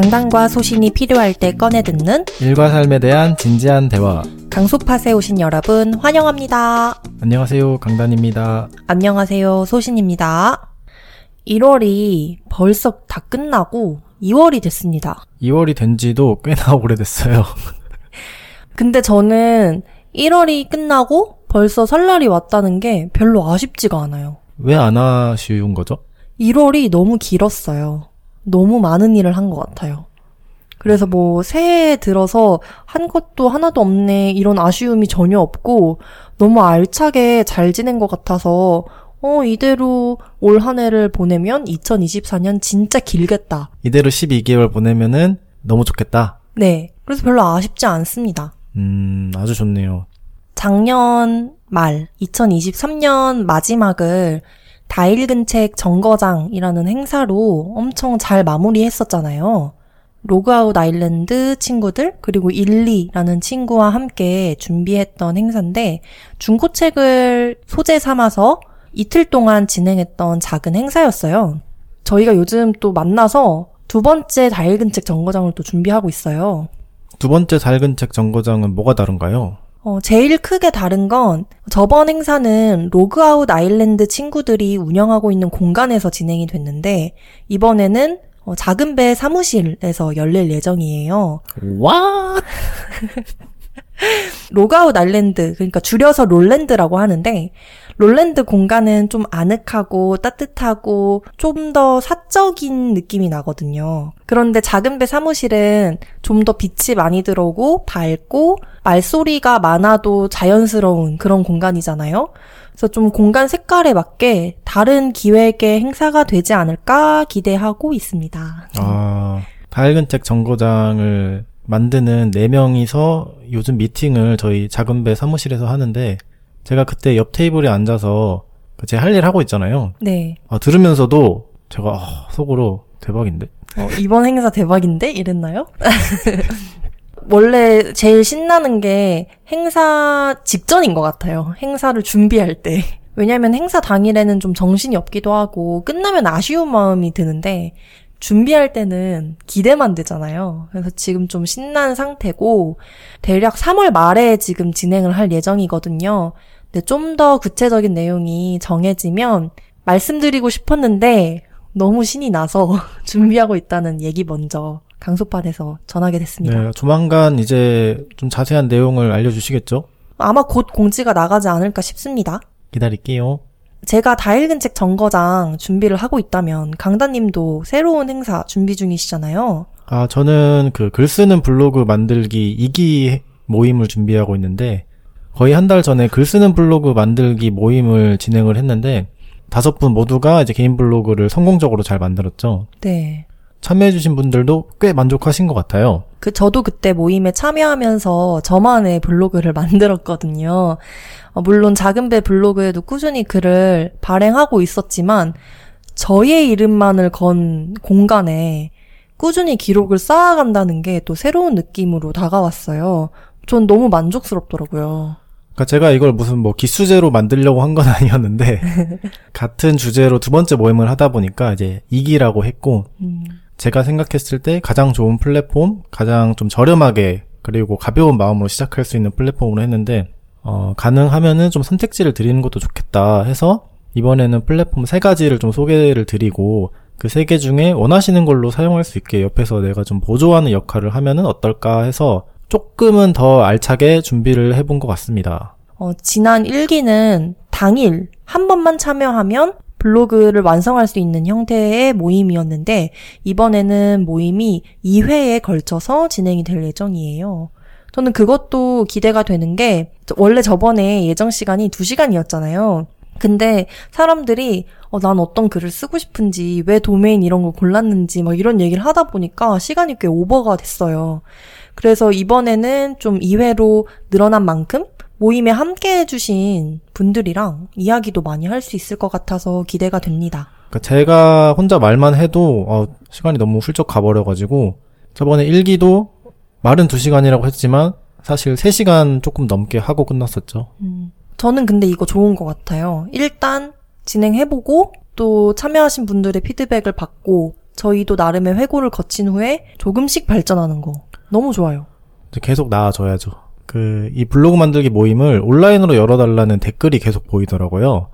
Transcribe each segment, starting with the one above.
강단과 소신이 필요할 때 꺼내 듣는 일과 삶에 대한 진지한 대화. 강소팟에 오신 여러분 환영합니다. 안녕하세요. 강단입니다. 안녕하세요. 소신입니다. 1월이 벌써 다 끝나고 2월이 됐습니다. 2월이 된 지도 꽤나 오래됐어요. 근데 저는 1월이 끝나고 벌써 설날이 왔다는 게 별로 아쉽지가 않아요. 왜 안 아쉬운 거죠? 1월이 너무 길었어요. 너무 많은 일을 한 것 같아요. 그래서 뭐 새해 들어서 한 것도 하나도 없네 이런 아쉬움이 전혀 없고 너무 알차게 잘 지낸 것 같아서 어 이대로 올 한 해를 보내면 2024년 진짜 길겠다. 이대로 12개월 보내면은 너무 좋겠다. 네. 그래서 별로 아쉽지 않습니다. 음, 아주 좋네요. 작년 말 2023년 마지막을 다 읽은 책 정거장이라는 행사로 엄청 잘 마무리했었잖아요. 로그아웃 아일랜드 친구들 그리고 일리라는 친구와 함께 준비했던 행사인데 중고책을 소재 삼아서 이틀 동안 진행했던 작은 행사였어요. 저희가 요즘 또 만나서 두 번째 다 읽은 책 정거장을 또 준비하고 있어요. 두 번째 다 읽은 책 정거장은 뭐가 다른가요? 어, 제일 크게 다른 건 저번 행사는 로그아웃 아일랜드 친구들이 운영하고 있는 공간에서 진행이 됐는데 이번에는 어, 작은 배 사무실에서 열릴 예정이에요. 와! 로그아웃 아일랜드, 그러니까 줄여서 롤랜드라고 하는데, 롤랜드 공간은 좀 아늑하고 따뜻하고 좀 더 사적인 느낌이 나거든요. 그런데 작은 배 사무실은 좀 더 빛이 많이 들어오고 밝고 말소리가 많아도 자연스러운 그런 공간이잖아요. 그래서 좀 공간 색깔에 맞게 다른 기획의 행사가 되지 않을까 기대하고 있습니다. 아, 밝은 책 정거장을 만드는 4명이서 요즘 미팅을 저희 작은 배 사무실에서 하는데 제가 그때 옆 테이블에 앉아서 제 할 일 하고 있잖아요. 네. 아, 들으면서도 제가 아, 속으로 대박인데? 어, 이번 행사 대박인데? 이랬나요? 원래 제일 신나는 게 행사 직전인 것 같아요. 행사를 준비할 때. 왜냐면 행사 당일에는 좀 정신이 없기도 하고, 끝나면 아쉬운 마음이 드는데, 준비할 때는 기대만 되잖아요. 그래서 지금 좀 신난 상태고, 대략 3월 말에 지금 진행을 할 예정이거든요. 근데 좀더 구체적인 내용이 정해지면 말씀드리고 싶었는데, 너무 신이 나서 준비하고 있다는 얘기 먼저 강소판에서 전하게 됐습니다. 네, 조만간 이제 좀 자세한 내용을 알려주시겠죠? 아마 곧 공지가 나가지 않을까 싶습니다. 기다릴게요. 제가 다 읽은 책 정거장 준비를 하고 있다면 강다님도 새로운 행사 준비 중이시잖아요. 아, 저는 그 글 쓰는 블로그 만들기 2기 모임을 준비하고 있는데 거의 한 달 전에 글 쓰는 블로그 만들기 모임을 진행을 했는데 다섯 분 모두가 이제 개인 블로그를 성공적으로 잘 만들었죠. 네. 참여해주신 분들도 꽤 만족하신 것 같아요. 그 저도 그때 모임에 참여하면서 저만의 블로그를 만들었거든요. 어, 물론 작은 배 블로그에도 꾸준히 글을 발행하고 있었지만 저의 이름만을 건 공간에 꾸준히 기록을 쌓아간다는 게 또 새로운 느낌으로 다가왔어요. 전 너무 만족스럽더라고요. 그러니까 제가 이걸 무슨 뭐 기수제로 만들려고 한 건 아니었는데 같은 주제로 두 번째 모임을 하다 보니까 이제 이기라고 했고 음, 제가 생각했을 때 가장 좋은 플랫폼, 가장 좀 저렴하게 그리고 가벼운 마음으로 시작할 수 있는 플랫폼으로 했는데 어, 가능하면은 좀 선택지를 드리는 것도 좋겠다 해서 이번에는 플랫폼 세 가지를 좀 소개를 드리고 그 세 개 중에 원하시는 걸로 사용할 수 있게 옆에서 내가 좀 보조하는 역할을 하면은 어떨까 해서 조금은 더 알차게 준비를 해본 것 같습니다. 어, 지난 1기는 당일 한 번만 참여하면 블로그를 완성할 수 있는 형태의 모임이었는데 이번에는 모임이 2회에 걸쳐서 진행이 될 예정이에요. 저는 그것도 기대가 되는 게 원래 저번에 예정 시간이 2시간이었잖아요. 근데 사람들이 어, 난 어떤 글을 쓰고 싶은지 왜 도메인 이런 걸 골랐는지 막 이런 얘기를 하다 보니까 시간이 꽤 오버가 됐어요. 그래서 이번에는 좀 2회로 늘어난 만큼 모임에 함께 해주신 분들이랑 이야기도 많이 할 수 있을 것 같아서 기대가 됩니다. 그러니까 제가 혼자 말만 해도 어, 시간이 너무 훌쩍 가버려가지고 저번에 일기도 말은 2시간이라고 했지만 사실 3시간 조금 넘게 하고 끝났었죠. 음, 저는 근데 이거 좋은 것 같아요. 일단 진행해보고 또 참여하신 분들의 피드백을 받고 저희도 나름의 회고를 거친 후에 조금씩 발전하는 거. 너무 좋아요. 계속 나아져야죠. 그, 이 블로그 만들기 모임을 온라인으로 열어달라는 댓글이 계속 보이더라고요.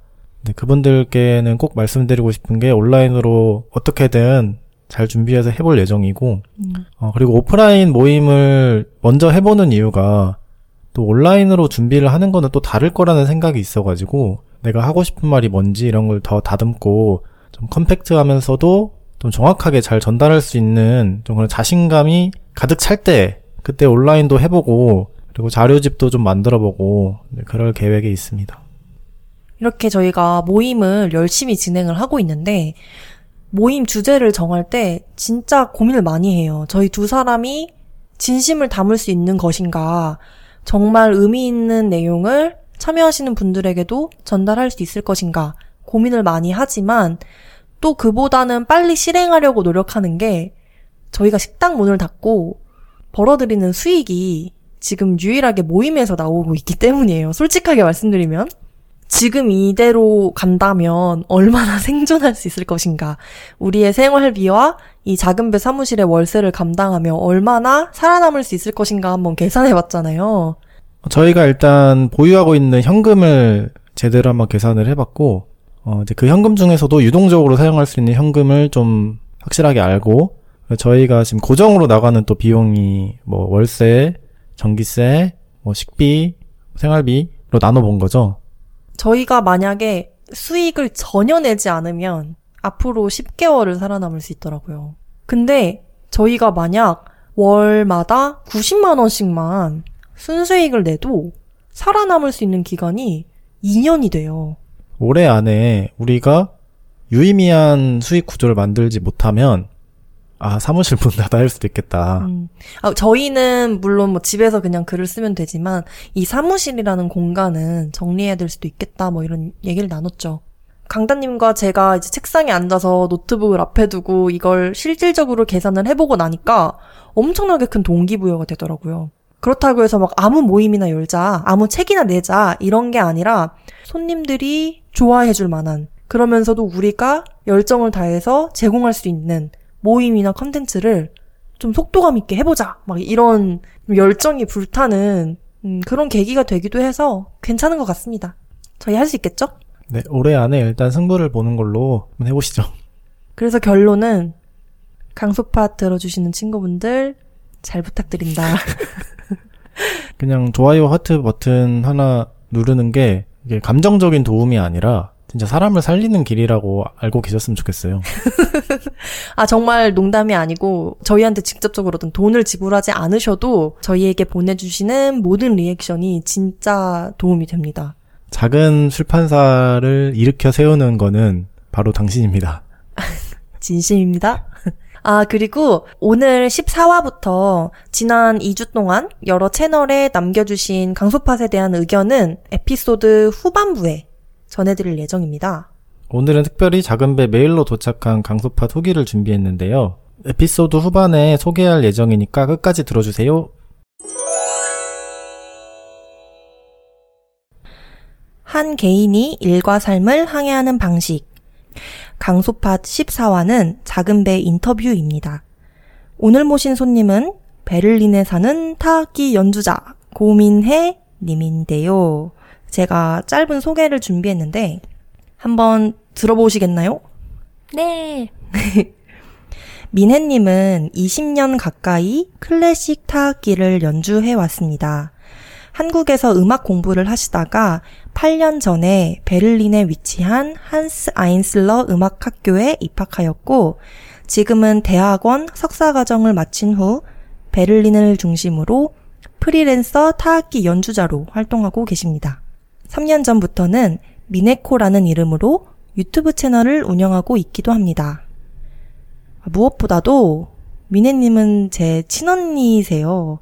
근데 그분들께는 꼭 말씀드리고 싶은 게 온라인으로 어떻게든 잘 준비해서 해볼 예정이고, 음. 어, 그리고 오프라인 모임을 먼저 해보는 이유가 또 온라인으로 준비를 하는 거는 또 다를 거라는 생각이 있어가지고 내가 하고 싶은 말이 뭔지 이런 걸 더 다듬고 좀 컴팩트하면서도 좀 정확하게 잘 전달할 수 있는 좀 그런 자신감이 가득 찰 때 그때 온라인도 해보고 그리고 자료집도 좀 만들어보고 네, 그럴 계획이 있습니다. 이렇게 저희가 모임을 열심히 진행을 하고 있는데 모임 주제를 정할 때 진짜 고민을 많이 해요. 저희 두 사람이 진심을 담을 수 있는 것인가, 정말 의미 있는 내용을 참여하시는 분들에게도 전달할 수 있을 것인가 고민을 많이 하지만 또 그보다는 빨리 실행하려고 노력하는 게 저희가 식당 문을 닫고 벌어들이는 수익이 지금 유일하게 모임에서 나오고 있기 때문이에요. 솔직하게 말씀드리면. 지금 이대로 간다면 얼마나 생존할 수 있을 것인가. 우리의 생활비와 이 작은 배 사무실의 월세를 감당하며 얼마나 살아남을 수 있을 것인가 한번 계산해 봤잖아요. 저희가 일단 보유하고 있는 현금을 제대로 한번 계산을 해봤고, 어, 이제 그 현금 중에서도 유동적으로 사용할 수 있는 현금을 좀 확실하게 알고, 저희가 지금 고정으로 나가는 또 비용이 뭐 월세, 전기세, 뭐 식비, 생활비로 나눠본 거죠. 저희가 만약에 수익을 전혀 내지 않으면 앞으로 10개월을 살아남을 수 있더라고요. 근데 저희가 만약 월마다 90만 원씩만 순수익을 내도 살아남을 수 있는 기간이 2년이 돼요. 올해 안에 우리가 유의미한 수익 구조를 만들지 못하면 아 사무실 문 닫아야 할 수도 있겠다. 음. 아, 저희는 물론 뭐 집에서 그냥 글을 쓰면 되지만 이 사무실이라는 공간은 정리해야 될 수도 있겠다 뭐 이런 얘기를 나눴죠. 강다님과 제가 이제 책상에 앉아서 노트북을 앞에 두고 이걸 실질적으로 계산을 해보고 나니까 엄청나게 큰 동기부여가 되더라고요. 그렇다고 해서 막 아무 모임이나 열자, 아무 책이나 내자, 이런 게 아니라 손님들이 좋아해 줄 만한, 그러면서도 우리가 열정을 다해서 제공할 수 있는 모임이나 컨텐츠를 좀 속도감 있게 해보자. 막 이런 열정이 불타는 음, 그런 계기가 되기도 해서 괜찮은 것 같습니다. 저희 할 수 있겠죠? 네, 올해 안에 일단 승부를 보는 걸로 한번 해보시죠. 그래서 결론은 강소파 들어주시는 친구분들 잘 부탁드린다. 그냥 좋아요 하트 버튼 하나 누르는 게 감정적인 도움이 아니라 진짜 사람을 살리는 길이라고 알고 계셨으면 좋겠어요. 아, 정말 농담이 아니고 저희한테 직접적으로든 돈을 지불하지 않으셔도 저희에게 보내주시는 모든 리액션이 진짜 도움이 됩니다. 작은 출판사를 일으켜 세우는 거는 바로 당신입니다. 진심입니다. 아, 그리고 오늘 14화부터 지난 2주 동안 여러 채널에 남겨주신 강소팟에 대한 의견은 에피소드 후반부에 전해드릴 예정입니다. 오늘은 특별히 작은 배 메일로 도착한 강소팟 후기를 준비했는데요. 에피소드 후반에 소개할 예정이니까 끝까지 들어주세요. 한 개인이 일과 삶을 항해하는 방식. 강소팟 14화는 작은 배 인터뷰입니다. 오늘 모신 손님은 베를린에 사는 타악기 연주자 고민혜 님인데요. 제가 짧은 소개를 준비했는데 한번 들어보시겠나요? 네. 민혜님은 20년 가까이 클래식 타악기를 연주해 왔습니다. 한국에서 음악 공부를 하시다가 8년 전에 베를린에 위치한 한스 아인슬러 음악학교에 입학하였고 지금은 대학원 석사과정을 마친 후 베를린을 중심으로 프리랜서 타악기 연주자로 활동하고 계십니다. 3년 전부터는 미네코라는 이름으로 유튜브 채널을 운영하고 있기도 합니다. 무엇보다도 미네님은 제 친언니세요.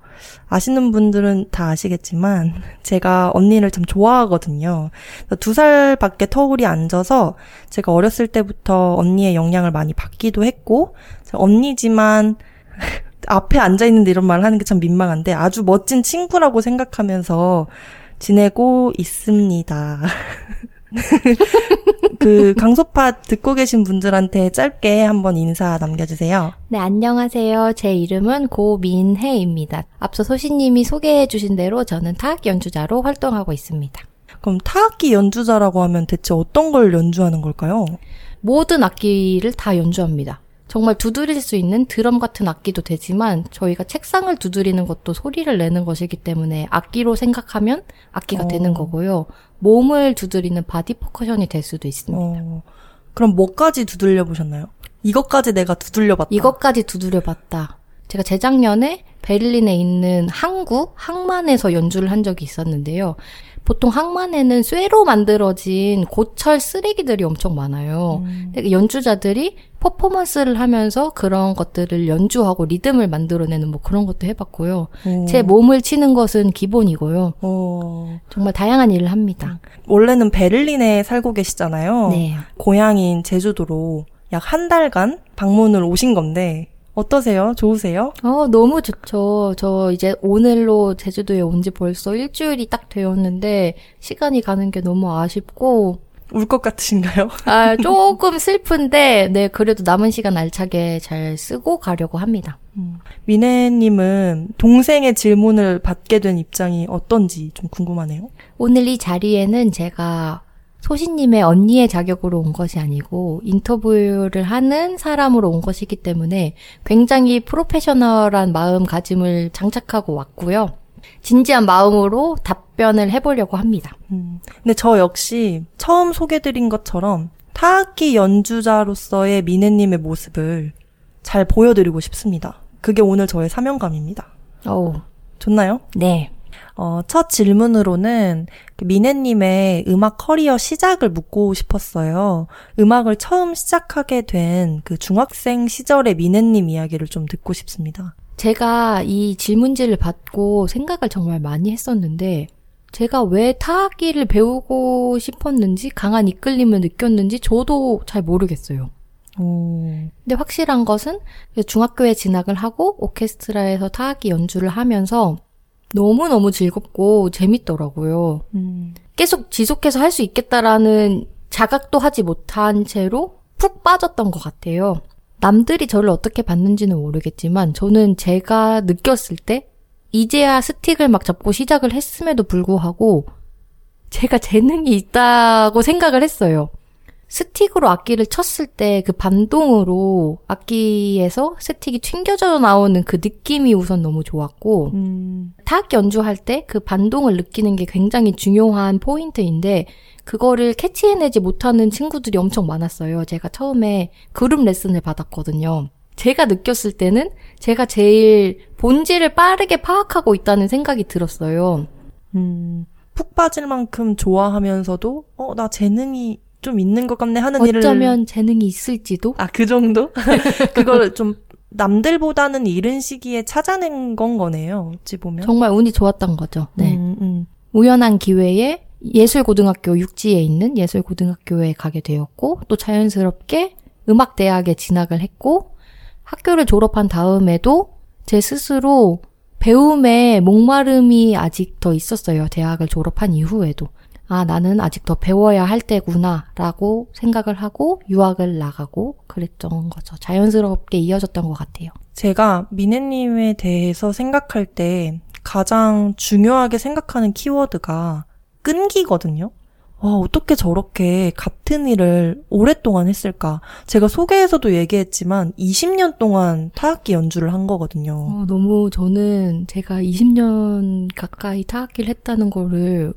아시는 분들은 다 아시겠지만 제가 언니를 참 좋아하거든요. 두 살밖에 터울이 안 져서 제가 어렸을 때부터 언니의 영향을 많이 받기도 했고 언니지만 앞에 앉아 있는데 이런 말을 하는 게 참 민망한데 아주 멋진 친구라고 생각하면서 지내고 있습니다. 그 강소파 듣고 계신 분들한테 짧게 한번 인사 남겨주세요. 네, 안녕하세요. 제 이름은 고민혜입니다. 앞서 소시님이 소개해 주신 대로 저는 타악 연주자로 활동하고 있습니다. 그럼 타악기 연주자라고 하면 대체 어떤 걸 연주하는 걸까요? 모든 악기를 다 연주합니다. 정말 두드릴 수 있는 드럼 같은 악기도 되지만 저희가 책상을 두드리는 것도 소리를 내는 것이기 때문에 악기로 생각하면 악기가 어. 되는 거고요. 몸을 두드리는 body percussion이 될 수도 있습니다. 어, 그럼 뭐까지 두들려 보셨나요? 이것까지 내가 두들려 봤다. 이것까지 두드려 봤다. 제가 재작년에 베를린에 있는 항구, 항만에서 연주를 한 적이 있었는데요. 보통 항만에는 쇠로 만들어진 고철 쓰레기들이 엄청 많아요. 음. 연주자들이 퍼포먼스를 하면서 그런 것들을 연주하고 리듬을 만들어내는 뭐 그런 것도 해봤고요. 어. 제 몸을 치는 것은 기본이고요. 어, 정말 다양한 일을 합니다. 원래는 베를린에 살고 계시잖아요. 네. 고향인 제주도로 약 한 달간 방문을 오신 건데 어떠세요? 좋으세요? 어, 너무 좋죠. 저 이제 오늘로 제주도에 온 지 벌써 일주일이 딱 되었는데, 시간이 가는 게 너무 아쉽고, 울 것 같으신가요? 아, 조금 슬픈데, 네, 그래도 남은 시간 알차게 잘 쓰고 가려고 합니다. 미네님은 동생의 질문을 받게 된 입장이 어떤지 좀 궁금하네요. 오늘 이 자리에는 제가 소신님의 언니의 자격으로 온 것이 아니고 인터뷰를 하는 사람으로 온 것이기 때문에 굉장히 프로페셔널한 마음가짐을 장착하고 왔고요. 진지한 마음으로 답변을 해보려고 합니다. 음, 근데 저 역시 처음 소개드린 것처럼 타악기 연주자로서의 미네님의 모습을 잘 보여드리고 싶습니다. 그게 오늘 저의 사명감입니다. 오, 좋나요? 네. 어, 첫 질문으로는 그 미네님의 음악 커리어 시작을 묻고 싶었어요. 음악을 처음 시작하게 된 그 중학생 시절의 미네님 이야기를 좀 듣고 싶습니다. 제가 이 질문지를 받고 생각을 정말 많이 했었는데, 제가 왜 타악기를 배우고 싶었는지, 강한 이끌림을 느꼈는지 저도 잘 모르겠어요. 오, 근데 확실한 것은 중학교에 진학을 하고 오케스트라에서 타악기 연주를 하면서 너무너무 즐겁고 재밌더라고요. 음, 계속 지속해서 할 수 있겠다라는 자각도 하지 못한 채로 푹 빠졌던 것 같아요. 남들이 저를 어떻게 봤는지는 모르겠지만 저는 제가 느꼈을 때 이제야 스틱을 막 잡고 시작을 했음에도 불구하고 제가 재능이 있다고 생각을 했어요. 스틱으로 악기를 쳤을 때 그 반동으로 악기에서 스틱이 튕겨져 나오는 그 느낌이 우선 너무 좋았고 음, 타악 연주할 때 그 반동을 느끼는 게 굉장히 중요한 포인트인데 그거를 캐치해내지 못하는 친구들이 엄청 많았어요. 제가 처음에 그룹 레슨을 받았거든요. 제가 느꼈을 때는 제가 제일 본질을 빠르게 파악하고 있다는 생각이 들었어요. 음, 푹 빠질 만큼 좋아하면서도, 어, 나 재능이 좀 있는 것 같네 하는 일을. 어쩌면 재능이 있을지도? 아, 그 정도? 그걸 좀 남들보다는 이른 시기에 찾아낸 건 거네요. 어찌 보면. 정말 운이 좋았던 거죠. 네. 음, 음. 우연한 기회에 예술고등학교 육지에 있는 예술고등학교에 가게 되었고 또 자연스럽게 음악대학에 진학을 했고 학교를 졸업한 다음에도 제 스스로 배움에 목마름이 아직 더 있었어요. 대학을 졸업한 이후에도. 아, 나는 아직 더 배워야 할 때구나, 라고 생각을 하고 유학을 나가고 그랬던 거죠. 자연스럽게 이어졌던 것 같아요. 제가 미네님에 대해서 생각할 때 가장 중요하게 생각하는 키워드가 끈기거든요. 와, 어떻게 저렇게 같은 일을 오랫동안 했을까? 제가 소개에서도 얘기했지만 20년 동안 타악기 연주를 한 거거든요. 어, 너무 저는 제가 20년 가까이 타악기를 했다는 거를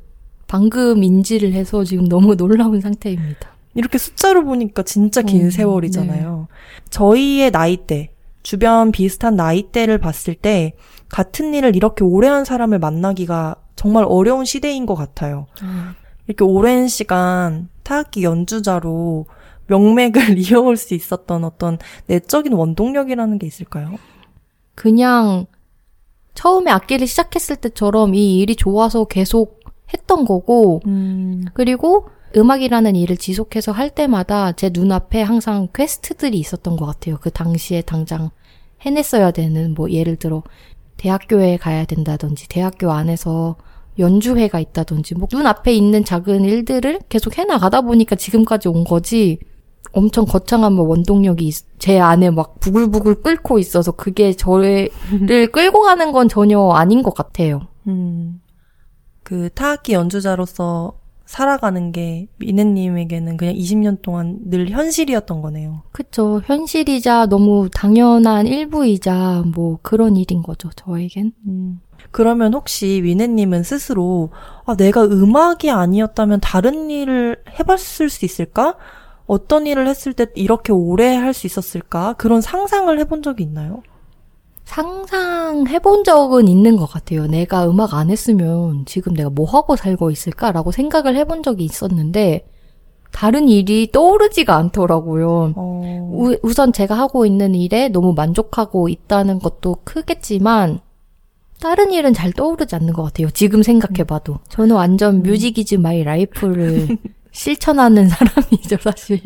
방금 인지를 해서 지금 너무 놀라운 상태입니다. 이렇게 숫자로 보니까 진짜 긴 어, 세월이잖아요. 저희의 나이대, 주변 비슷한 나이대를 봤을 때 같은 일을 이렇게 오래 한 사람을 만나기가 정말 어려운 시대인 것 같아요. 이렇게 오랜 시간 타악기 연주자로 명맥을 이어올 수 있었던 어떤 내적인 원동력이라는 게 있을까요? 그냥 처음에 악기를 시작했을 때처럼 이 일이 좋아서 계속 했던 거고, 음, 그리고 음악이라는 일을 지속해서 할 때마다 제 눈앞에 항상 퀘스트들이 있었던 것 같아요. 그 당시에 당장 해냈어야 되는, 뭐, 예를 들어, 대학교에 가야 된다든지, 대학교 안에서 연주회가 있다든지 뭐 눈앞에 있는 작은 일들을 계속 해나가다 보니까 지금까지 온 거지 엄청 거창한 뭐 원동력이 있- 제 안에 막 부글부글 끓고 있어서 그게 저를 끌고 가는 건 전혀 아닌 것 같아요. 음, 그 타악기 연주자로서 살아가는 게 미네님에게는 그냥 20년 동안 늘 현실이었던 거네요. 그쵸. 현실이자 너무 당연한 일부이자 뭐 그런 일인 거죠, 저에겐. 음. 그러면 혹시 위네님은 스스로 아, 내가 음악이 아니었다면 다른 일을 해봤을 수 있을까? 어떤 일을 했을 때 이렇게 오래 할 수 있었을까? 그런 상상을 해본 적이 있나요? 상상해 본 적은 있는 것 같아요. 내가 음악 안 했으면 지금 내가 뭐 하고 살고 있을까라고 생각을 해본 적이 있었는데, 다른 일이 떠오르지가 않더라고요. 어, 우, 우선 제가 하고 있는 일에 너무 만족하고 있다는 것도 크겠지만, 다른 일은 잘 떠오르지 않는 것 같아요. 지금 생각해봐도. 저는 완전 music is my life를 실천하는 사람이죠, 사실.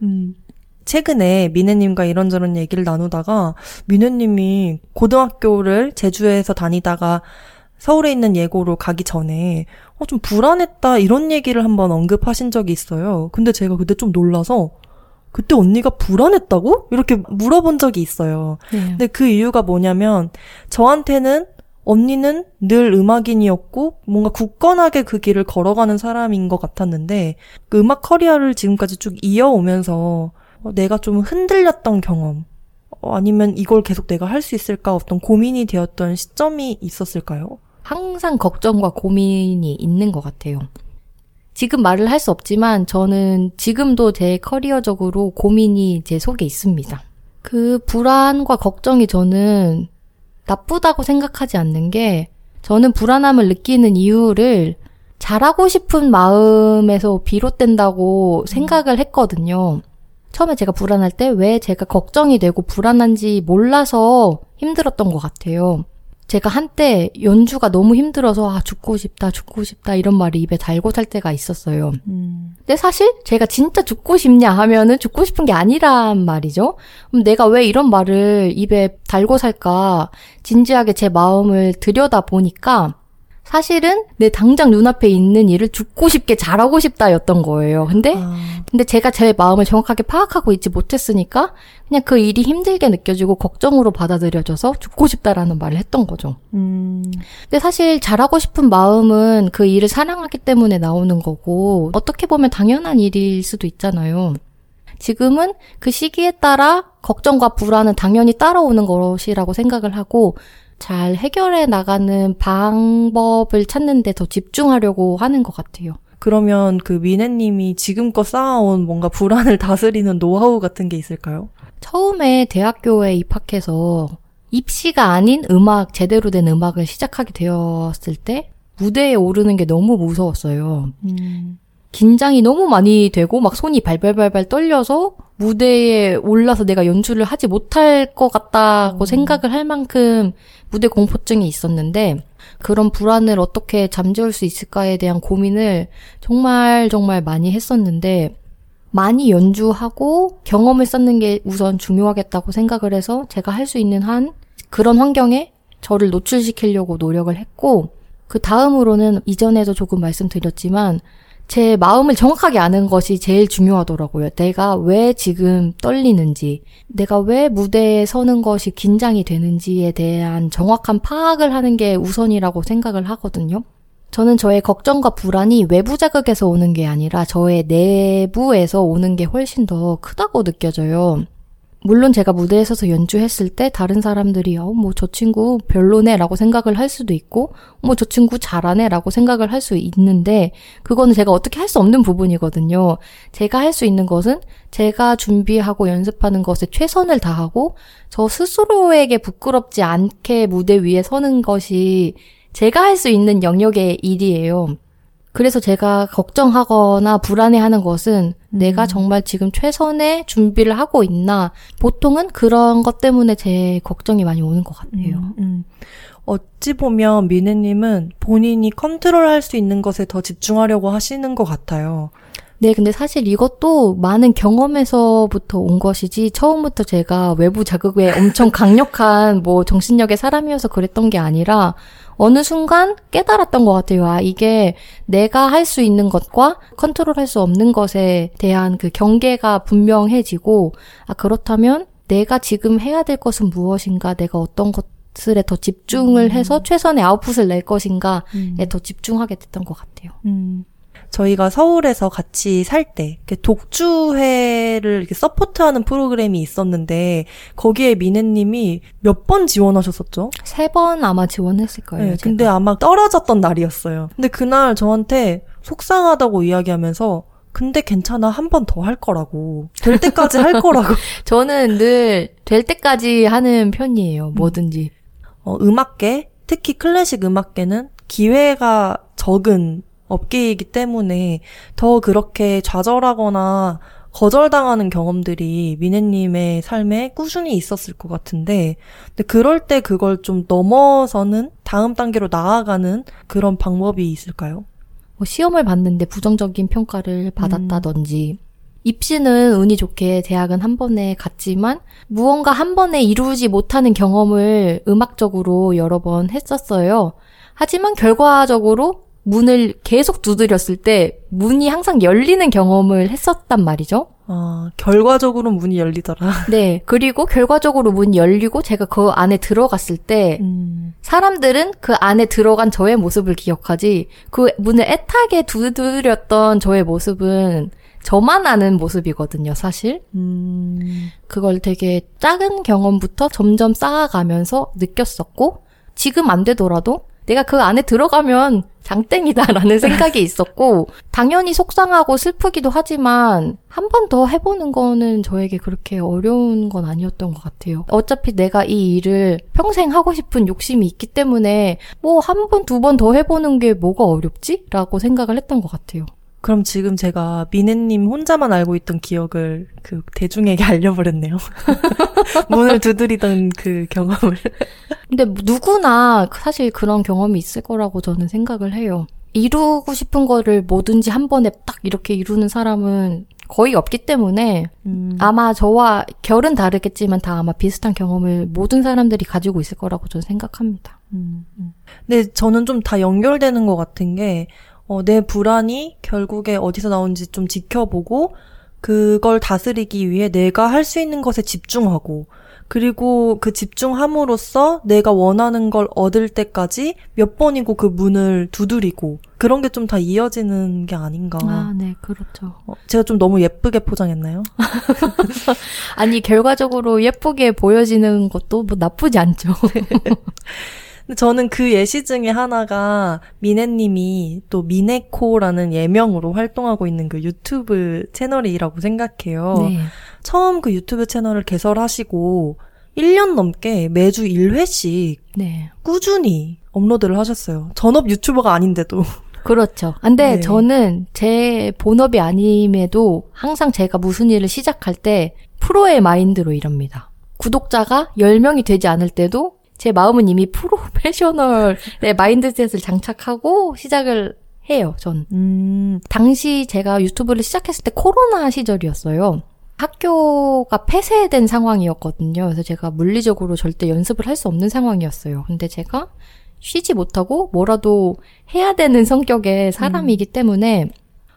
음. 최근에 미네님과 이런저런 얘기를 나누다가 미네님이 고등학교를 제주에서 다니다가 서울에 있는 예고로 가기 전에 어, 좀 불안했다 이런 얘기를 한번 언급하신 적이 있어요. 근데 제가 그때 좀 놀라서 그때 언니가 불안했다고? 이렇게 물어본 적이 있어요. 네. 근데 그 이유가 뭐냐면 저한테는 언니는 늘 음악인이었고 뭔가 굳건하게 그 길을 걸어가는 사람인 것 같았는데 그 음악 커리어를 지금까지 쭉 이어오면서 어, 내가 좀 흔들렸던 경험 어, 아니면 이걸 계속 내가 할 수 있을까 어떤 고민이 되었던 시점이 있었을까요? 항상 걱정과 고민이 있는 것 같아요. 지금 말을 할 수 없지만 저는 지금도 제 커리어적으로 고민이 제 속에 있습니다. 그 불안과 걱정이 저는 나쁘다고 생각하지 않는 게 저는 불안함을 느끼는 이유를 잘하고 싶은 마음에서 비롯된다고 생각을 했거든요. 처음에 제가 불안할 때 왜 제가 걱정이 되고 불안한지 몰라서 힘들었던 것 같아요. 제가 한때 연주가 너무 힘들어서 아 죽고 싶다 죽고 싶다 이런 말이 입에 달고 살 때가 있었어요. 음, 근데 사실 제가 진짜 죽고 싶냐 하면은 죽고 싶은 게 아니란 말이죠. 그럼 내가 왜 이런 말을 입에 달고 살까 진지하게 제 마음을 들여다 보니까 사실은 내 당장 눈앞에 있는 일을 죽고 싶게 잘하고 싶다였던 거예요. 근데 아, 근데 제가 제 마음을 정확하게 파악하고 있지 못했으니까 그냥 그 일이 힘들게 느껴지고 걱정으로 받아들여져서 죽고 싶다라는 말을 했던 거죠. 음, 근데 사실 잘하고 싶은 마음은 그 일을 사랑하기 때문에 나오는 거고 어떻게 보면 당연한 일일 수도 있잖아요. 지금은 그 시기에 따라 걱정과 불안은 당연히 따라오는 것이라고 생각을 하고 잘 해결해 나가는 방법을 찾는 데 더 집중하려고 하는 것 같아요. 그러면 그 미네님이 지금껏 쌓아온 뭔가 불안을 다스리는 노하우 같은 게 있을까요? 처음에 대학교에 입학해서 입시가 아닌 음악, 제대로 된 음악을 시작하게 되었을 때 무대에 오르는 게 너무 무서웠어요. 음, 긴장이 너무 많이 되고 막 손이 발발발발 떨려서 무대에 올라서 내가 연주를 하지 못할 것 같다고 생각을 할 만큼 무대 공포증이 있었는데 그런 불안을 어떻게 잠재울 수 있을까에 대한 고민을 정말 정말 많이 했었는데 많이 연주하고 경험을 쌓는 게 우선 중요하겠다고 생각을 해서 제가 할 수 있는 한 그런 환경에 저를 노출시키려고 노력을 했고 그 다음으로는 이전에도 조금 말씀드렸지만 제 마음을 정확하게 아는 것이 제일 중요하더라고요. 내가 왜 지금 떨리는지, 내가 왜 무대에 서는 것이 긴장이 되는지에 대한 정확한 파악을 하는 게 우선이라고 생각을 하거든요. 저는 저의 걱정과 불안이 외부 자극에서 오는 게 아니라 저의 내부에서 오는 게 훨씬 더 크다고 느껴져요. 물론 제가 무대에 서서 연주했을 때 다른 사람들이 어, 뭐 저 친구 별로네 라고 생각을 할 수도 있고 뭐 저 친구 잘하네 라고 생각을 할 수 있는데 그거는 제가 어떻게 할 수 없는 부분이거든요. 제가 할 수 있는 것은 제가 준비하고 연습하는 것에 최선을 다하고 저 스스로에게 부끄럽지 않게 무대 위에 서는 것이 제가 할 수 있는 영역의 일이에요. 그래서 제가 걱정하거나 불안해하는 것은 내가 정말 지금 최선의 준비를 하고 있나 보통은 그런 것 때문에 제 걱정이 많이 오는 것 같아요. 음, 음. 어찌 보면 미네님은 본인이 컨트롤할 수 있는 것에 더 집중하려고 하시는 것 같아요. 네, 근데 사실 이것도 많은 경험에서부터 온 것이지 처음부터 제가 외부 자극에 엄청 강력한 뭐 정신력의 사람이어서 그랬던 게 아니라 어느 순간 깨달았던 것 같아요. 아, 이게 내가 할 수 있는 것과 컨트롤 할 수 없는 것에 대한 그 경계가 분명해지고, 아, 그렇다면 내가 지금 해야 될 것은 무엇인가, 내가 어떤 것을에 더 집중을 해서 최선의 아웃풋을 낼 것인가에 음. 더 집중하게 됐던 것 같아요. 음. 저희가 서울에서 같이 살 때 독주회를 이렇게 서포트하는 프로그램이 있었는데 거기에 미네님이 몇 번 지원하셨었죠? 세 번 아마 지원했을 거예요. 네. 근데 아마 떨어졌던 날이었어요. 근데 그날 저한테 속상하다고 이야기하면서 근데 괜찮아 한 번 더 할 거라고 될 때까지 할 거라고 저는 늘 될 때까지 하는 편이에요. 뭐든지. 어, 음악계 특히 클래식 음악계는 기회가 적은 업계이기 때문에 더 그렇게 좌절하거나 거절당하는 경험들이 미네님의 삶에 꾸준히 있었을 것 같은데, 근데 그럴 때 그걸 좀 넘어서는 다음 단계로 나아가는 그런 방법이 있을까요? 뭐 시험을 봤는데 부정적인 평가를 받았다든지 입시는 운이 좋게 대학은 한 번에 갔지만 무언가 한 번에 이루지 못하는 경험을 음악적으로 여러 번 했었어요. 하지만 결과적으로 문을 계속 두드렸을 때 문이 항상 열리는 경험을 했었단 말이죠. 아, 결과적으로 문이 열리더라. 네. 그리고 결과적으로 문이 열리고 제가 그 안에 들어갔을 때 음, 사람들은 그 안에 들어간 저의 모습을 기억하지 그 문을 애타게 두드렸던 저의 모습은 저만 아는 모습이거든요, 사실. 음, 그걸 되게 작은 경험부터 점점 쌓아가면서 느꼈었고 지금 안 되더라도 내가 그 안에 들어가면 장땡이다라는 생각이 있었고 당연히 속상하고 슬프기도 하지만 한 번 더 해보는 거는 저에게 그렇게 어려운 건 아니었던 것 같아요. 어차피 내가 이 일을 평생 하고 싶은 욕심이 있기 때문에 뭐 한 번, 두 번 더 해보는 게 뭐가 어렵지? 라고 생각을 했던 것 같아요. 그럼 지금 제가 미네님 혼자만 알고 있던 기억을 그 대중에게 알려버렸네요. 문을 두드리던 그 경험을. 근데 누구나 사실 그런 경험이 있을 거라고 저는 생각을 해요. 이루고 싶은 거를 뭐든지 한 번에 딱 이렇게 이루는 사람은 거의 없기 때문에 음, 아마 저와 결은 다르겠지만 다 아마 비슷한 경험을 모든 사람들이 가지고 있을 거라고 저는 생각합니다. 음, 음. 근데 저는 좀 다 연결되는 것 같은 게, 어, 내 불안이 결국에 어디서 나오는지 좀 지켜보고, 그걸 다스리기 위해 내가 할 수 있는 것에 집중하고, 그리고 그 집중함으로써 내가 원하는 걸 얻을 때까지 몇 번이고 그 문을 두드리고, 그런 게 좀 다 이어지는 게 아닌가. 아, 네, 그렇죠. 어, 제가 좀 너무 예쁘게 포장했나요? 아니, 결과적으로 예쁘게 보여지는 것도 뭐 나쁘지 않죠. 근데 저는 그 예시 중에 하나가 미네님이 또 미네코라는 예명으로 활동하고 있는 그 유튜브 채널이라고 생각해요. 네. 처음 그 유튜브 채널을 개설하시고 1년 넘게 매주 1회씩 네. 꾸준히 업로드를 하셨어요. 전업 유튜버가 아닌데도. 그렇죠. 근데 네. 저는 제 본업이 아님에도 항상 제가 무슨 일을 시작할 때 프로의 마인드로 임합니다. 구독자가 10명이 되지 않을 때도 제 마음은 이미 프로페셔널의 mindset을 장착하고 시작을 해요, 전. 음, 당시 제가 유튜브를 시작했을 때 코로나 시절이었어요. 학교가 폐쇄된 상황이었거든요. 그래서 제가 물리적으로 절대 연습을 할 수 없는 상황이었어요. 근데 제가 쉬지 못하고 뭐라도 해야 되는 성격의 사람이기 때문에